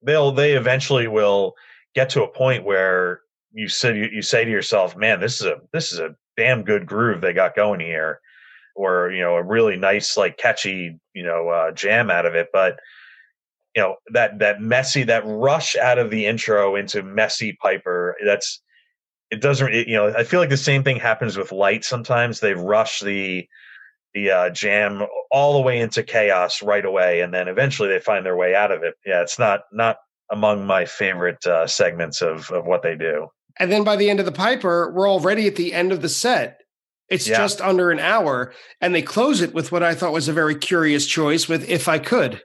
they'll they eventually will get to a point where you said you, you say to yourself, man, this is a this is a damn good groove they got going here or you know a really nice like catchy you know uh, jam out of it but you know that that messy that rush out of the intro into messy piper that's it doesn't it, you know i feel like the same thing happens with light sometimes they rush the the uh, jam all the way into chaos right away and then eventually they find their way out of it yeah it's not not among my favorite uh, segments of of what they do and then by the end of the piper we're already at the end of the set it's yeah. just under an hour, and they close it with what I thought was a very curious choice with "If I Could."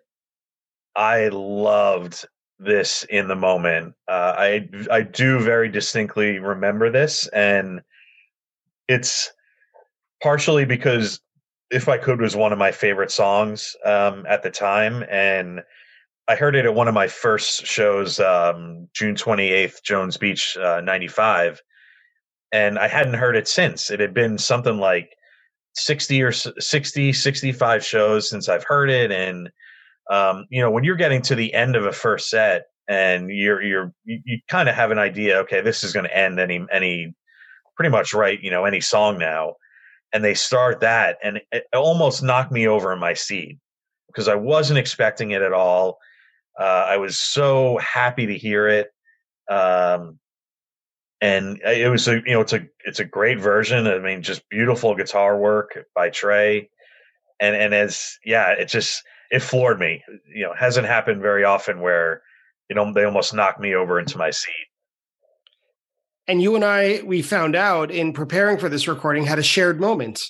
I loved this in the moment. Uh, I I do very distinctly remember this, and it's partially because "If I Could" was one of my favorite songs um, at the time, and I heard it at one of my first shows, um, June twenty eighth, Jones Beach, uh, ninety five and I hadn't heard it since. It had been something like 60 or 60, 65 shows since I've heard it. And, um, you know, when you're getting to the end of a first set and you're, you're, you, you kind of have an idea, okay, this is going to end any, any, pretty much right, you know, any song now. And they start that and it almost knocked me over in my seat because I wasn't expecting it at all. Uh, I was so happy to hear it. Um, and it was a you know it's a it's a great version. I mean, just beautiful guitar work by Trey, and and as yeah, it just it floored me. You know, hasn't happened very often where you know they almost knocked me over into my seat. And you and I, we found out in preparing for this recording, had a shared moment.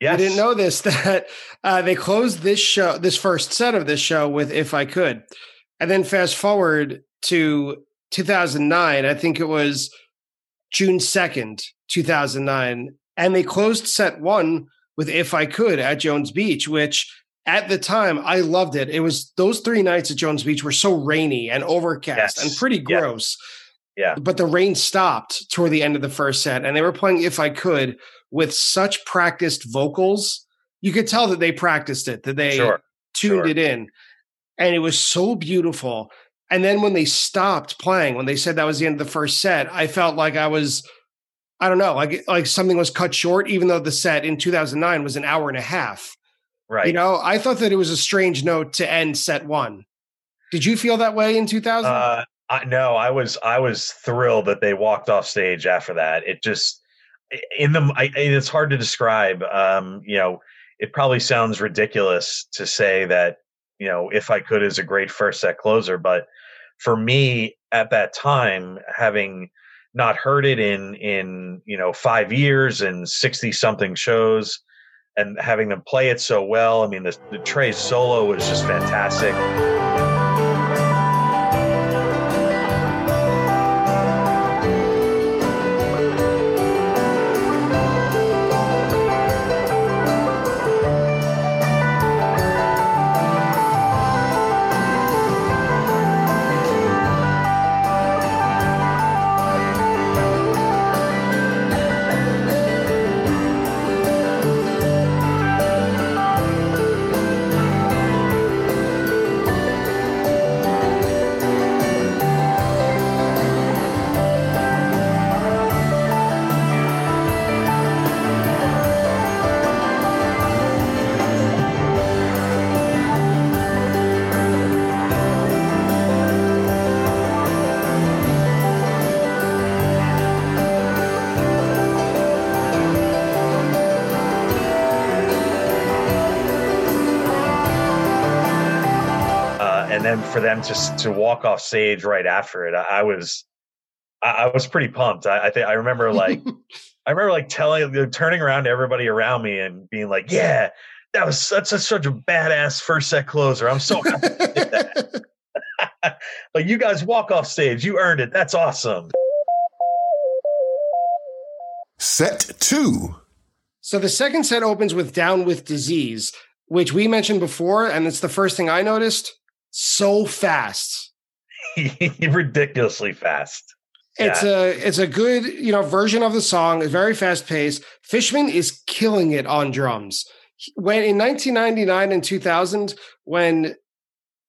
Yes. I didn't know this that uh, they closed this show, this first set of this show with "If I Could," and then fast forward to 2009. I think it was June 2nd, 2009. And they closed set one with If I Could at Jones Beach, which at the time I loved it. It was those three nights at Jones Beach were so rainy and overcast yes. and pretty gross. Yeah. But the rain stopped toward the end of the first set and they were playing If I Could with such practiced vocals. You could tell that they practiced it, that they sure. tuned sure. it in. And it was so beautiful. And then when they stopped playing, when they said that was the end of the first set, I felt like I was, I don't know, like like something was cut short, even though the set in 2009 was an hour and a half. Right. You know, I thought that it was a strange note to end set one. Did you feel that way in 2000? Uh, I, no, I was I was thrilled that they walked off stage after that. It just in the I, it's hard to describe. Um, you know, it probably sounds ridiculous to say that you know if I could is a great first set closer, but for me at that time, having not heard it in in you know five years and sixty something shows, and having them play it so well. I mean, the, the Trey's solo was just fantastic. For them to to walk off stage right after it, I, I was I, I, was pretty pumped. I, I think I remember like I remember like telling turning around to everybody around me and being like, "Yeah, that was such a, such a badass first set closer. I'm so happy." like you guys walk off stage, you earned it. That's awesome. Set two. So the second set opens with Down with Disease, which we mentioned before, and it's the first thing I noticed so fast. ridiculously fast. It's yeah. a it's a good you know version of the song. It's very fast paced. Fishman is killing it on drums. When in 1999 and 2000, when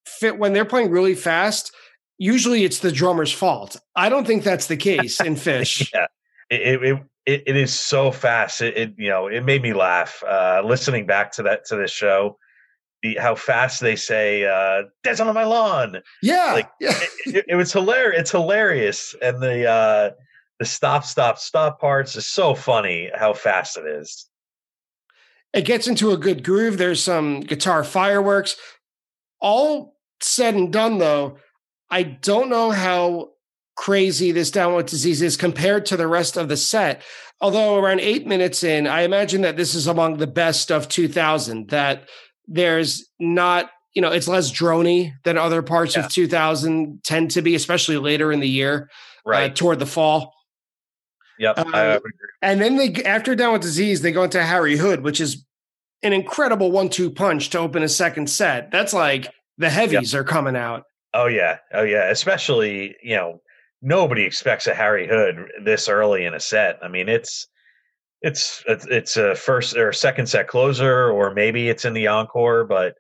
fit when they're playing really fast, usually it's the drummer's fault. I don't think that's the case in Fish. yeah, it, it it, it is so fast. It, it, you know it made me laugh uh, listening back to that to this show the, how fast they say uh "That's on my lawn." Yeah, like yeah. it, it, was hilarious. It's hilarious, and the uh the stop, stop, stop parts is so funny. How fast it is. It gets into a good groove. There's some guitar fireworks. All said and done, though, I don't know how crazy this down with disease is compared to the rest of the set. Although around eight minutes in, I imagine that this is among the best of 2000. That there's not, you know, it's less drony than other parts yeah. of 2000 tend to be, especially later in the year, uh, right uh, toward the fall. Yep. Uh, and then they, after Down with Disease, they go into Harry Hood, which is an incredible one-two punch to open a second set. That's like the heavies yep. are coming out. Oh yeah, oh yeah. Especially you know nobody expects a Harry Hood this early in a set. I mean it's it's it's a first or second set closer, or maybe it's in the encore. But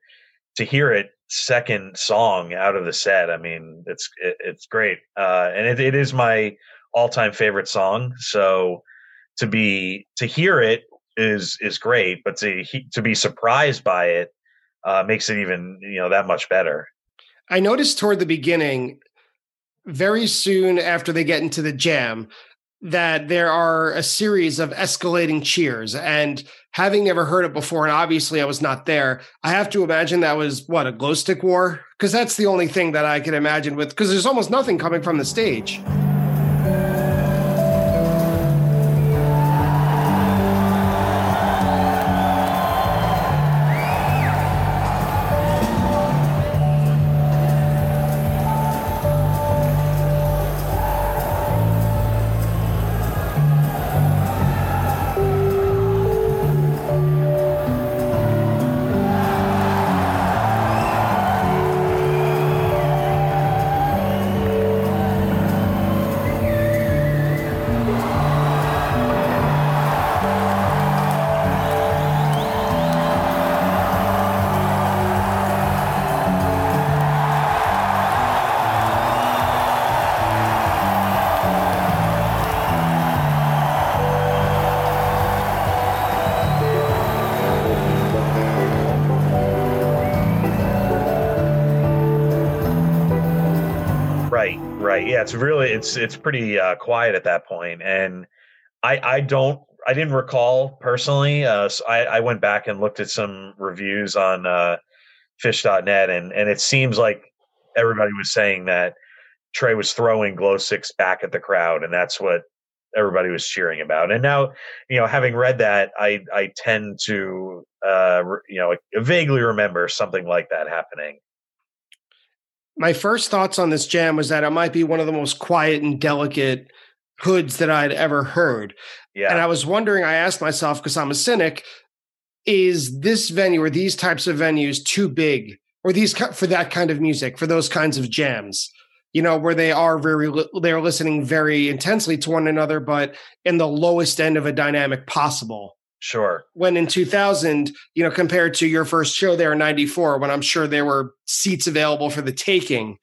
to hear it second song out of the set, I mean, it's it, it's great, uh, and it, it is my all time favorite song. So to be to hear it is is great, but to to be surprised by it uh, makes it even you know that much better. I noticed toward the beginning, very soon after they get into the jam, that there are a series of escalating cheers and having never heard it before and obviously i was not there i have to imagine that was what a glow stick war? Because that's the only thing that i can imagine with because there's almost nothing coming from the stage it's it's pretty uh, quiet at that point, and I I don't I didn't recall personally. Uh, so I I went back and looked at some reviews on uh, Phish.net, and and it seems like everybody was saying that Trey was throwing glow sticks back at the crowd, and that's what everybody was cheering about. And now, you know, having read that, I I tend to uh, you know vaguely remember something like that happening. My first thoughts on this jam was that it might be one of the most quiet and delicate hoods that I'd ever heard. Yeah. And I was wondering, I asked myself, because I'm a cynic, is this venue or these types of venues too big or these for that kind of music, for those kinds of jams? You know, where they are very, they're listening very intensely to one another, but in the lowest end of a dynamic possible. Sure. When in 2000, you know, compared to your first show there in 94, when I'm sure there were seats available for the taking,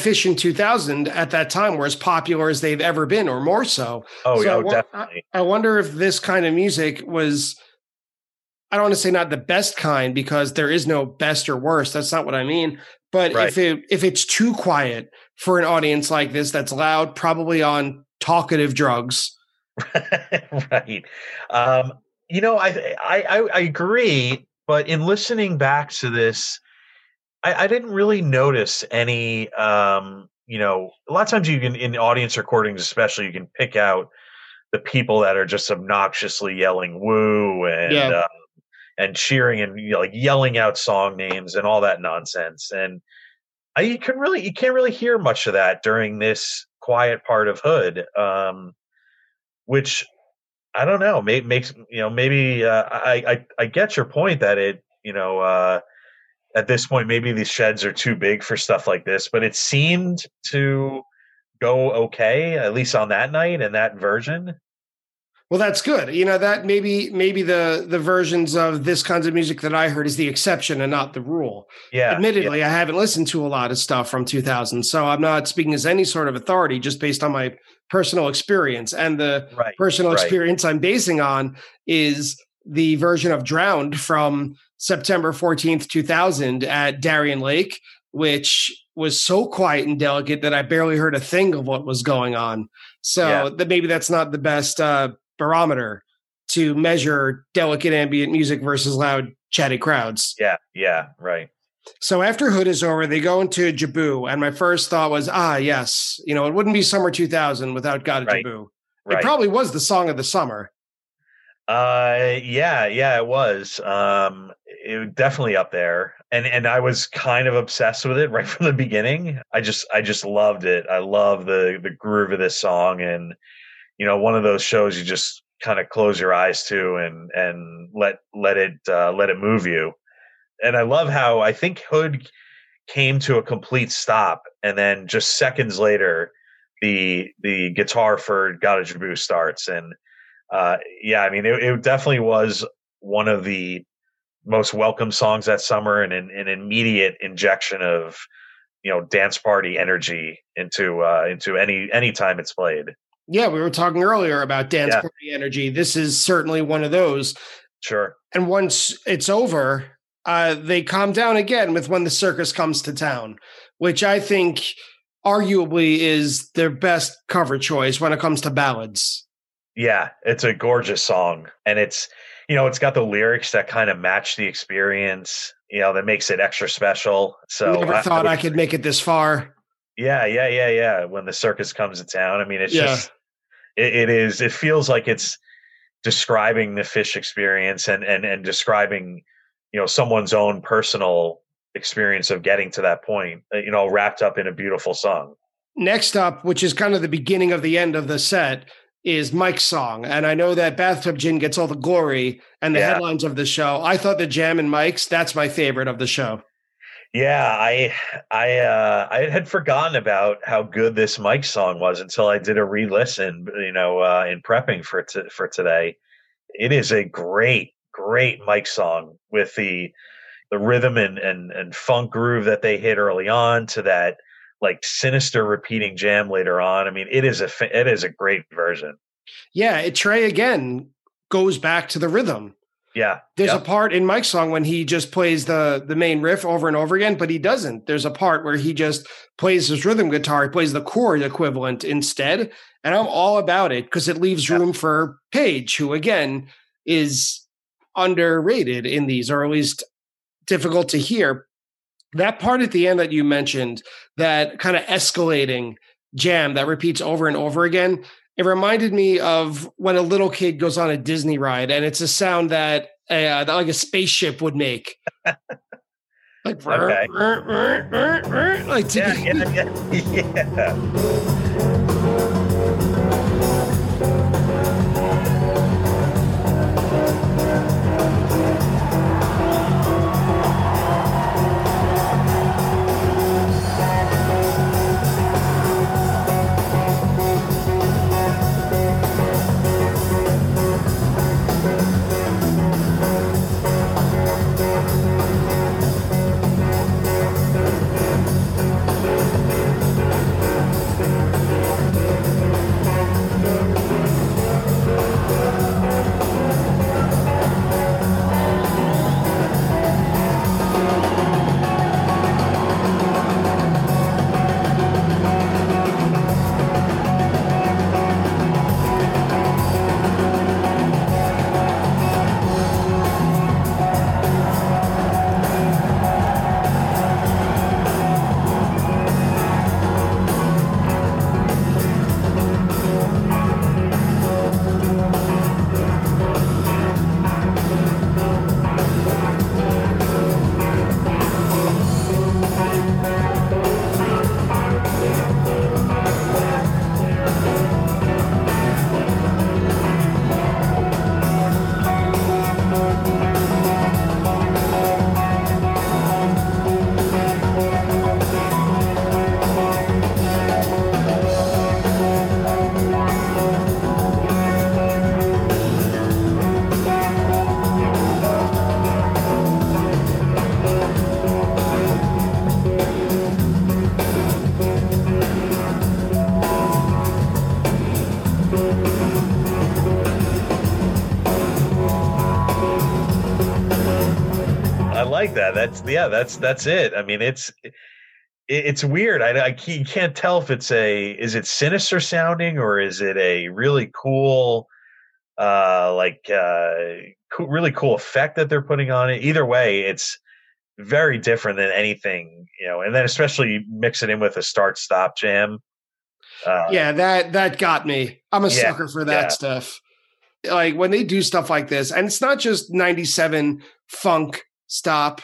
Phish in 2000 at that time were as popular as they've ever been, or more so. Oh, so yeah, definitely. I, I wonder if this kind of music was, I don't want to say not the best kind because there is no best or worst. That's not what I mean. But Right. if it if it's too quiet for an audience like this, that's loud, probably on talkative drugs. right. Um, you know, I, I I agree, but in listening back to this, I, I didn't really notice any. Um, you know, a lot of times you can in audience recordings, especially, you can pick out the people that are just obnoxiously yelling "woo" and Yeah. uh, and cheering and you know, like yelling out song names and all that nonsense. And I, you can really you can't really hear much of that during this quiet part of Hood. Um, which I don't know. May, makes you know maybe uh, I, I I get your point that it you know uh, at this point maybe these sheds are too big for stuff like this, but it seemed to go okay at least on that night and that version. Well, that's good. You know that maybe maybe the the versions of this kinds of music that I heard is the exception and not the rule. Yeah, Admittedly, I haven't listened to a lot of stuff from 2000, so I'm not speaking as any sort of authority, just based on my personal experience. And the right. personal right. experience I'm basing on is the version of Drowned from September 14th, 2000 at Darien Lake, which was so quiet and delicate that I barely heard a thing of what was going on. So Yeah. that maybe that's not the best uh, barometer to measure delicate ambient music versus loud chatty crowds. Yeah, yeah, right. So after Hood is over, they go into Jibboo, and my first thought was, ah, yes, you know, it wouldn't be summer 2000 without God Right. Jibboo. Right. It probably was the song of the summer. Uh, yeah, yeah, it was. Um, it was definitely up there, and and I was kind of obsessed with it right from the beginning. I just I just loved it. I love the the groove of this song, and you know, one of those shows you just kind of close your eyes to and and let let it uh, let it move you. And I love how I think Hood came to a complete stop, and then just seconds later, the the guitar for Gotta Jibboo starts, and uh, yeah, I mean, it, it definitely was one of the most welcome songs that summer, and an, an immediate injection of you know dance party energy into uh, into any any time it's played. Yeah, we were talking earlier about dance Yeah. party energy. This is certainly one of those. Sure. And once it's over, uh, they calm down again with when the circus comes to town, which I think arguably is their best cover choice when it comes to ballads. Yeah, it's a gorgeous song, and it's you know it's got the lyrics that kind of match the experience. You know that makes it extra special. So Never I- I thought would- I could make it this far. Yeah, yeah, yeah, yeah. When the circus comes to town, I mean, it's Yeah. just it, it is. It feels like it's describing the Phish experience and and and describing you know someone's own personal experience of getting to that point. uh, You know, wrapped up in a beautiful song. Next up, which is kind of the beginning of the end of the set, is Mike's song. And I know that Bathtub Gin gets all the glory and the Yeah. headlines of the show. I thought the Jam and Mike's, that's my favorite of the show. Yeah, I I uh I had forgotten about how good this Mike song was until I did a re-listen, you know, uh in prepping for t- for today. It is a great great Mike song with the the rhythm and and and funk groove that they hit early on to that like sinister repeating jam later on. I mean, it is a it is a great version. Yeah, it, Trey again goes back to the rhythm. Yeah. There's Yep. a part in Mike's song when he just plays the the main riff over and over again, but he doesn't. There's a part where he just plays his rhythm guitar, he plays the chord equivalent instead, and I'm all about it because it leaves Yeah. room for Page, who again is underrated in these, or at least difficult to hear. that part at the end that you mentioned, that kind of escalating jam that repeats over and over again, it reminded me of when a little kid goes on a Disney ride, and it's a sound that, uh, that like a spaceship would make. like, okay. like yeah, yeah, yeah. yeah. That's yeah, that's that's it. I mean, it's it, it's weird. I, I can't tell if it's a is it sinister sounding or is it a really cool, uh, like uh, cool, really cool effect that they're putting on it. Either way, it's very different than anything you know. And then especially mix it in with a start stop jam. Uh, yeah, that that got me. I'm a yeah, sucker for that yeah. stuff. Like when they do stuff like this, and it's not just 97 funk stop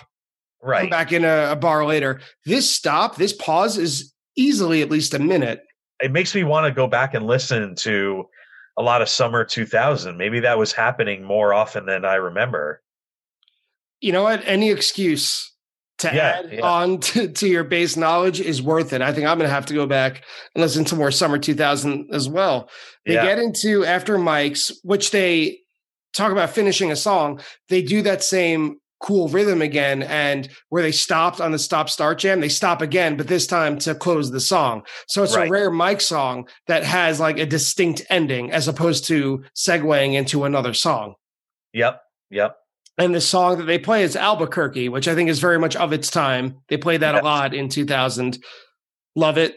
right. come back in a, a bar later. This stop, this pause is easily at least a minute. It makes me want to go back and listen to a lot of summer 2000. Maybe that was happening more often than I remember. You know what? Any excuse to yeah, add yeah. on to, to, your base knowledge is worth it. I think I'm going to have to go back and listen to more summer 2000 as well. They yeah. get into after Mike's, which they talk about finishing a song. They do that same cool rhythm again and where they stopped on the stop start jam they stop again but this time to close the song. So it's right. a rare Mike song that has like a distinct ending as opposed to segueing into another song. Yep yep. And the song that they play is albuquerque which i think is very much of its time. They played that yes. a lot in 2000 love it.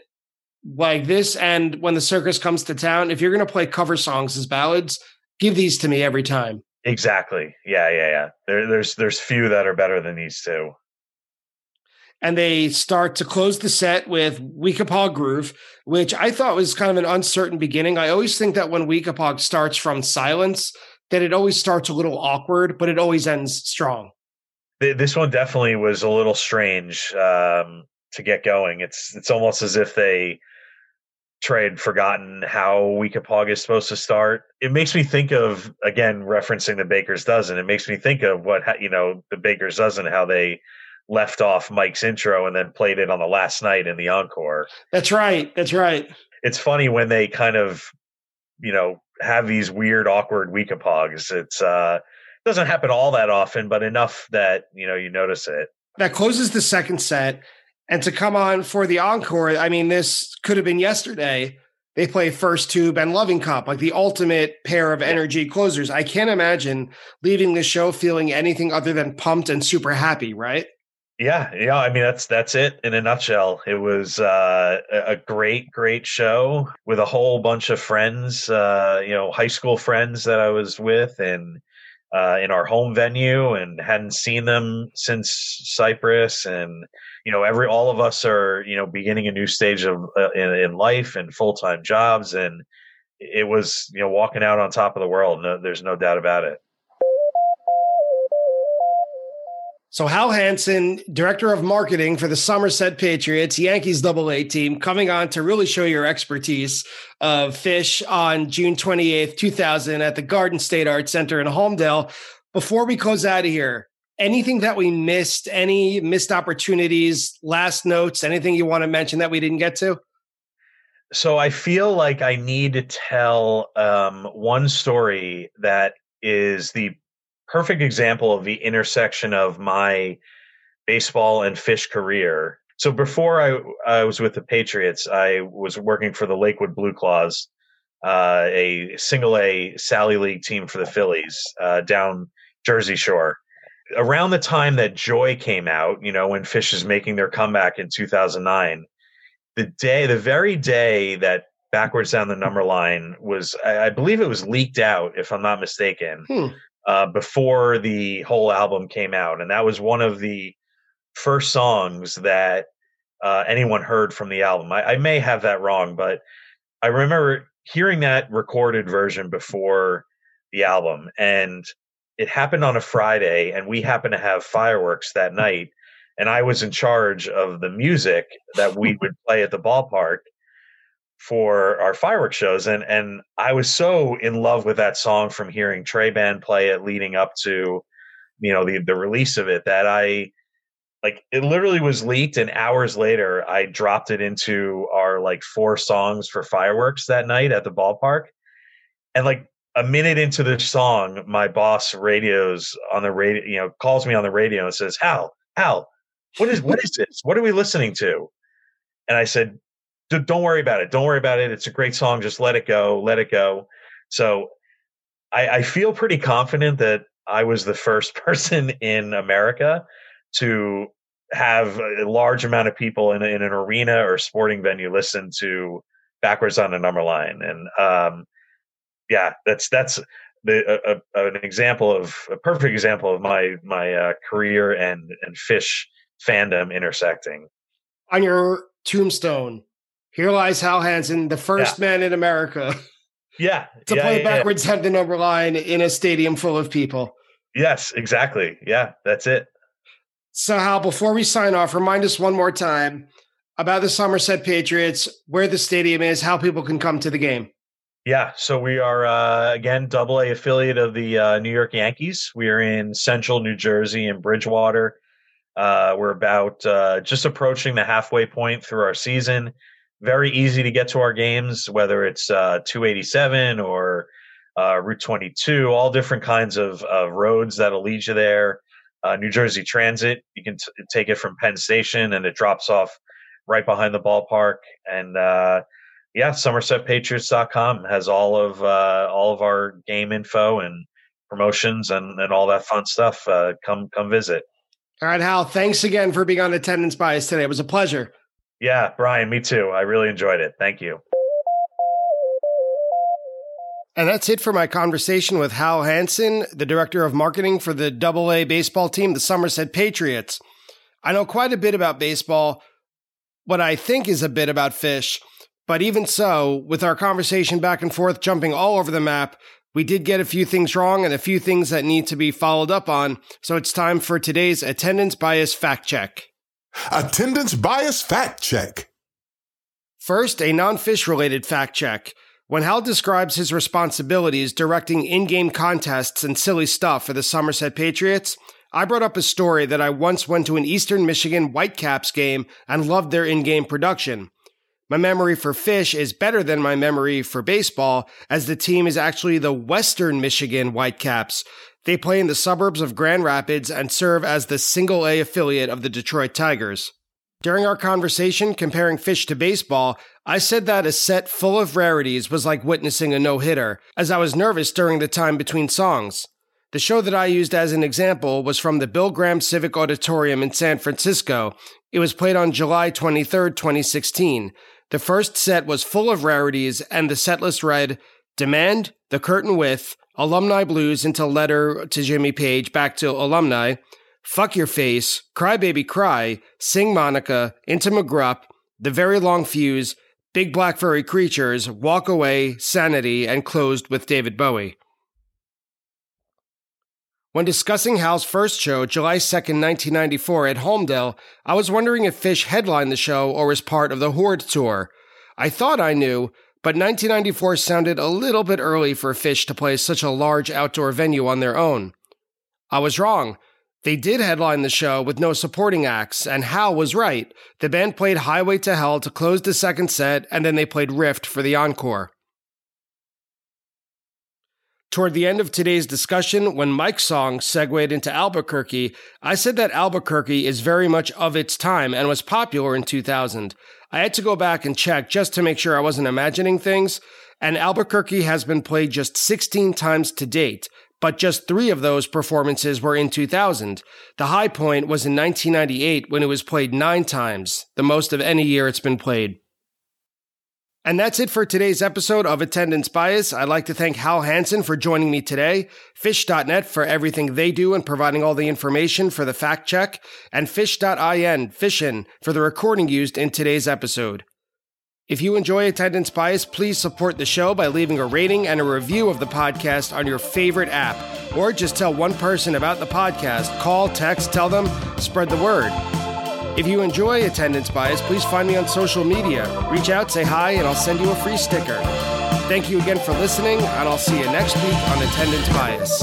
Like this and when the circus comes to town if you're going to play cover songs as ballads give these to me every time Exactly. Yeah, yeah, yeah. There, there's there's few that are better than these two. And they start to close the set with Weekapaug Groove, which I thought was kind of an uncertain beginning. I always think that when Weekapaug starts from silence, that it always starts a little awkward, but it always ends strong. This one definitely was a little strange um, to get going. It's it's almost as if they trade forgotten how Weekapaug is supposed to start. It makes me think of again referencing the Baker's Dozen. It makes me think of what you know the Baker's Dozen how they left off Mike's intro and then played it on the last night in the encore. That's right. That's right. It's funny when they kind of you know have these weird awkward Weekapaugs. It's uh doesn't happen all that often, but enough that you know you notice it. That closes the second set and to come on for the encore, I mean, this could have been yesterday. They play First Tube and Loving Cup, like the ultimate pair of energy closers. I can't imagine leaving the show feeling anything other than pumped and super happy, right? Yeah, yeah. I mean, that's that's it in a nutshell. It was uh, a great, great show with a whole bunch of friends. Uh, you know, high school friends that I was with, and uh, in our home venue and hadn't seen them since Cypress. And you know, every all of us are you know beginning a new stage of uh, in, in life and full time jobs, and it was you know walking out on top of the world. No, there's no doubt about it. So Hal Hansen, director of marketing for the Somerset Patriots, Yankees Double A team, coming on to really show your expertise of Phish on June 28th, 2000 at the Garden State Arts Center in Holmdel. Before we close out of here, anything that we missed, any missed opportunities, last notes, anything you want to mention that we didn't get to? So I feel like I need to tell um, one story that is the perfect example of the intersection of my baseball and Phish career. So before I, I was with the Patriots, I was working for the Lakewood Blue Claws, uh, a single A Sally League team for the Phillies uh, down Jersey Shore. Around the time that Joy came out, you know, when Phish is making their comeback in 2009, the day, the very day that Backwards Down the Number Line was, I, I believe it was leaked out, if I'm not mistaken. Hmm uh, before the whole album came out, and that was one of the first songs that uh, anyone heard from the album. I, I, may have that wrong, but I remember hearing that recorded version before the album, and it happened on a Friday, and we happened to have fireworks that night, and I was in charge of the music that we would play at the ballpark for our fireworks shows and and I was so in love with that song from hearing Trey Band play it leading up to you know the the release of it that I like it literally was leaked and hours later I dropped it into our like four songs for fireworks that night at the ballpark. And like a minute into the song my boss radios on the radio you know calls me on the radio and says Hal Hal what is what is this what are we listening to and I said don't worry about it. Don't worry about it. It's a great song. Just let it go. Let it go. So I, I feel pretty confident that I was the first person in America to have a large amount of people in, in an arena or sporting venue listen to backwards on the Numberline. And um, yeah, that's that's the, a, a, an example of a perfect example of my my uh, career and and Phish fandom intersecting. On your tombstone, here lies Hal Hansen, the first yeah. man in America. Yeah. to yeah, play yeah, backwards yeah. the number line in a stadium full of people. Yes, exactly. Yeah, that's it. So, Hal, before we sign off, remind us one more time about the Somerset Patriots, where the stadium is, how people can come to the game. Yeah, so we are uh, again double A affiliate of the uh, New York Yankees. We are in central New Jersey in Bridgewater. Uh, we're about uh, just approaching the halfway point through our season very easy to get to our games, whether it's uh, 287 or uh, Route 22, all different kinds of, of roads that'll lead you there. New Jersey Transit, you can t- take it from Penn Station and it drops off right behind the ballpark. And yeah, SomersetPatriots.com has all of uh, all of our game info and promotions and, and all that fun stuff. Uh, come come visit. All right, Hal. Thanks again for being on Attendance Bias today. It was a pleasure. Yeah, Brian, me too. I really enjoyed it. Thank you. And that's it for my conversation with Hal Hansen, the director of marketing for the Double A baseball team, the Somerset Patriots. I know quite a bit about baseball, what I think is a bit about Phish, but even so, with our conversation back and forth jumping all over the map, we did get a few things wrong and a few things that need to be followed up on. So it's time for today's attendance bias fact check. Attendance bias fact check. First, a non Phish related fact check. When Hal describes his responsibilities directing in game contests and silly stuff for the Somerset Patriots, I brought up a story that I once went to an Eastern Michigan Whitecaps game and loved their in game production. My memory for Phish is better than my memory for baseball, as the team is actually the Western Michigan Whitecaps, they play in the suburbs of Grand Rapids and serve as the single A affiliate of the Detroit Tigers. During our conversation comparing Phish to baseball, I said that a set full of rarities was like witnessing a no hitter, as I was nervous during the time between songs. The show that I used as an example was from the Bill Graham Civic Auditorium in San Francisco. It was played on July 23, 2016. The first set was full of rarities, and the set list read Demand, The Curtain With, Alumni Blues into Letter to Jimmy Page, back to Alumni, Fuck Your Face, Cry Baby Cry, Sing Monica, Into McGrupp, The Very Long Fuse, Big Black Furry Creatures, Walk Away, Sanity, and closed with David Bowie. When discussing Hal's first show, July 2nd, 1994, at Holmdel, I was wondering if Phish headlined the show or was part of the Horde tour. I thought I knew, but 1994 sounded a little bit early for Phish to play such a large outdoor venue on their own. I was wrong. They did headline the show with no supporting acts, and Hal was right. The band played Highway to Hell to close the second set, and then they played Rift for the encore. Toward the end of today's discussion, when Mike's song segued into Albuquerque, I said that Albuquerque is very much of its time and was popular in 2000. I had to go back and check just to make sure I wasn't imagining things, and Albuquerque has been played just 16 times to date, but just three of those performances were in 2000. The high point was in 1998 when it was played nine times, the most of any year it's been played. And that's it for today's episode of Attendance Bias. I'd like to thank Hal Hansen for joining me today, Phish.net for everything they do and providing all the information for the fact check, and Phish.in, Fishin, for the recording used in today's episode. If you enjoy Attendance Bias, please support the show by leaving a rating and a review of the podcast on your favorite app, or just tell one person about the podcast. Call, text, tell them, spread the word. If you enjoy attendance bias, please find me on social media. Reach out, say hi, and I'll send you a free sticker. Thank you again for listening, and I'll see you next week on Attendance Bias.